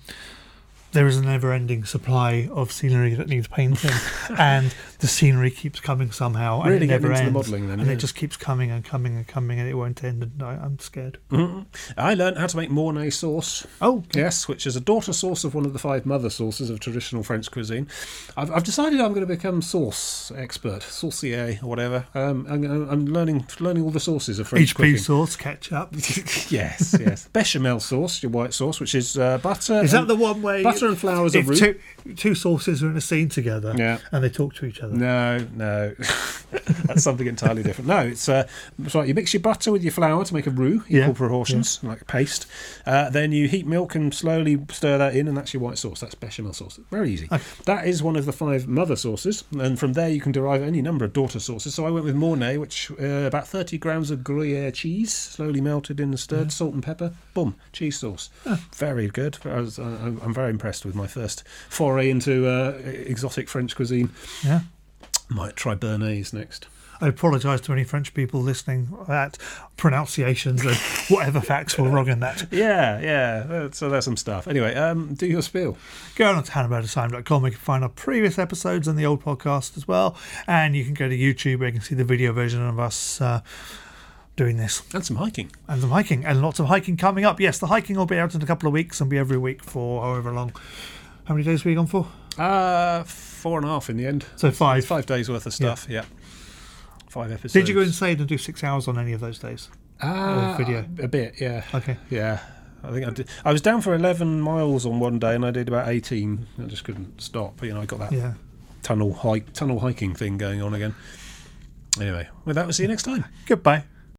there is a never-ending supply of scenery that needs painting, and the scenery keeps coming somehow, and Really it never into the then, and yeah. it just keeps coming and coming and coming, and it won't end. And I, I'm scared. Mhm. I learned how to make Mornay sauce. Oh, Yes, which is a daughter sauce of one of the five mother sauces of traditional French cuisine. I've, I've decided I'm going to become sauce expert, saucier or whatever. Um, I'm, I'm learning learning all the sauces of French HP cooking. sauce, ketchup. yes, yes. Bechamel sauce, your white sauce, which is uh, butter. Is that the one where butter and flowers of root? two two sauces are in a scene together Yeah. and they talk to each other? No, no, that's something entirely different. No, it's uh, it's right. You mix your butter with your flour to make a roux, equal Yeah, proportions, like a paste. Uh, then you heat milk and slowly stir that in, and that's your white sauce. That's bechamel sauce. Very easy. Okay. That is one of the five mother sauces, and from there you can derive any number of daughter sauces. So I went with Mornay, which uh, about thirty grams of Gruyere cheese, slowly melted in and stirred, salt and pepper. Boom, cheese sauce. Very good. I was, I'm I'm very impressed with my first foray into uh, exotic French cuisine. Yeah. Might try Béarnaise next. I apologise to any French people listening at pronunciations and whatever facts were wrong in that. Yeah, yeah. uh, So there's some stuff. Anyway, um, do your spiel. Go on to hannahbowdertime.com. You can find our previous episodes and the old podcast as well. And you can go to YouTube where you can see the video version of us uh, doing this. And some hiking. And some hiking. And lots of hiking coming up. Yes, the hiking will be out in a couple of weeks and be every week for however long. How many days were you gone for? Uh, four and a half in the end. So five. Five days worth of stuff, yeah. Five episodes. Did you go inside and do six hours on any of those days? uh, video? A bit, yeah. Okay. Yeah. I think I did. I was down for 11 miles on one day and I did about 18. I just couldn't stop. You know, I got that Yeah. tunnel hike, tunnel hiking thing going on again. Anyway, well, that will see you next time. Goodbye.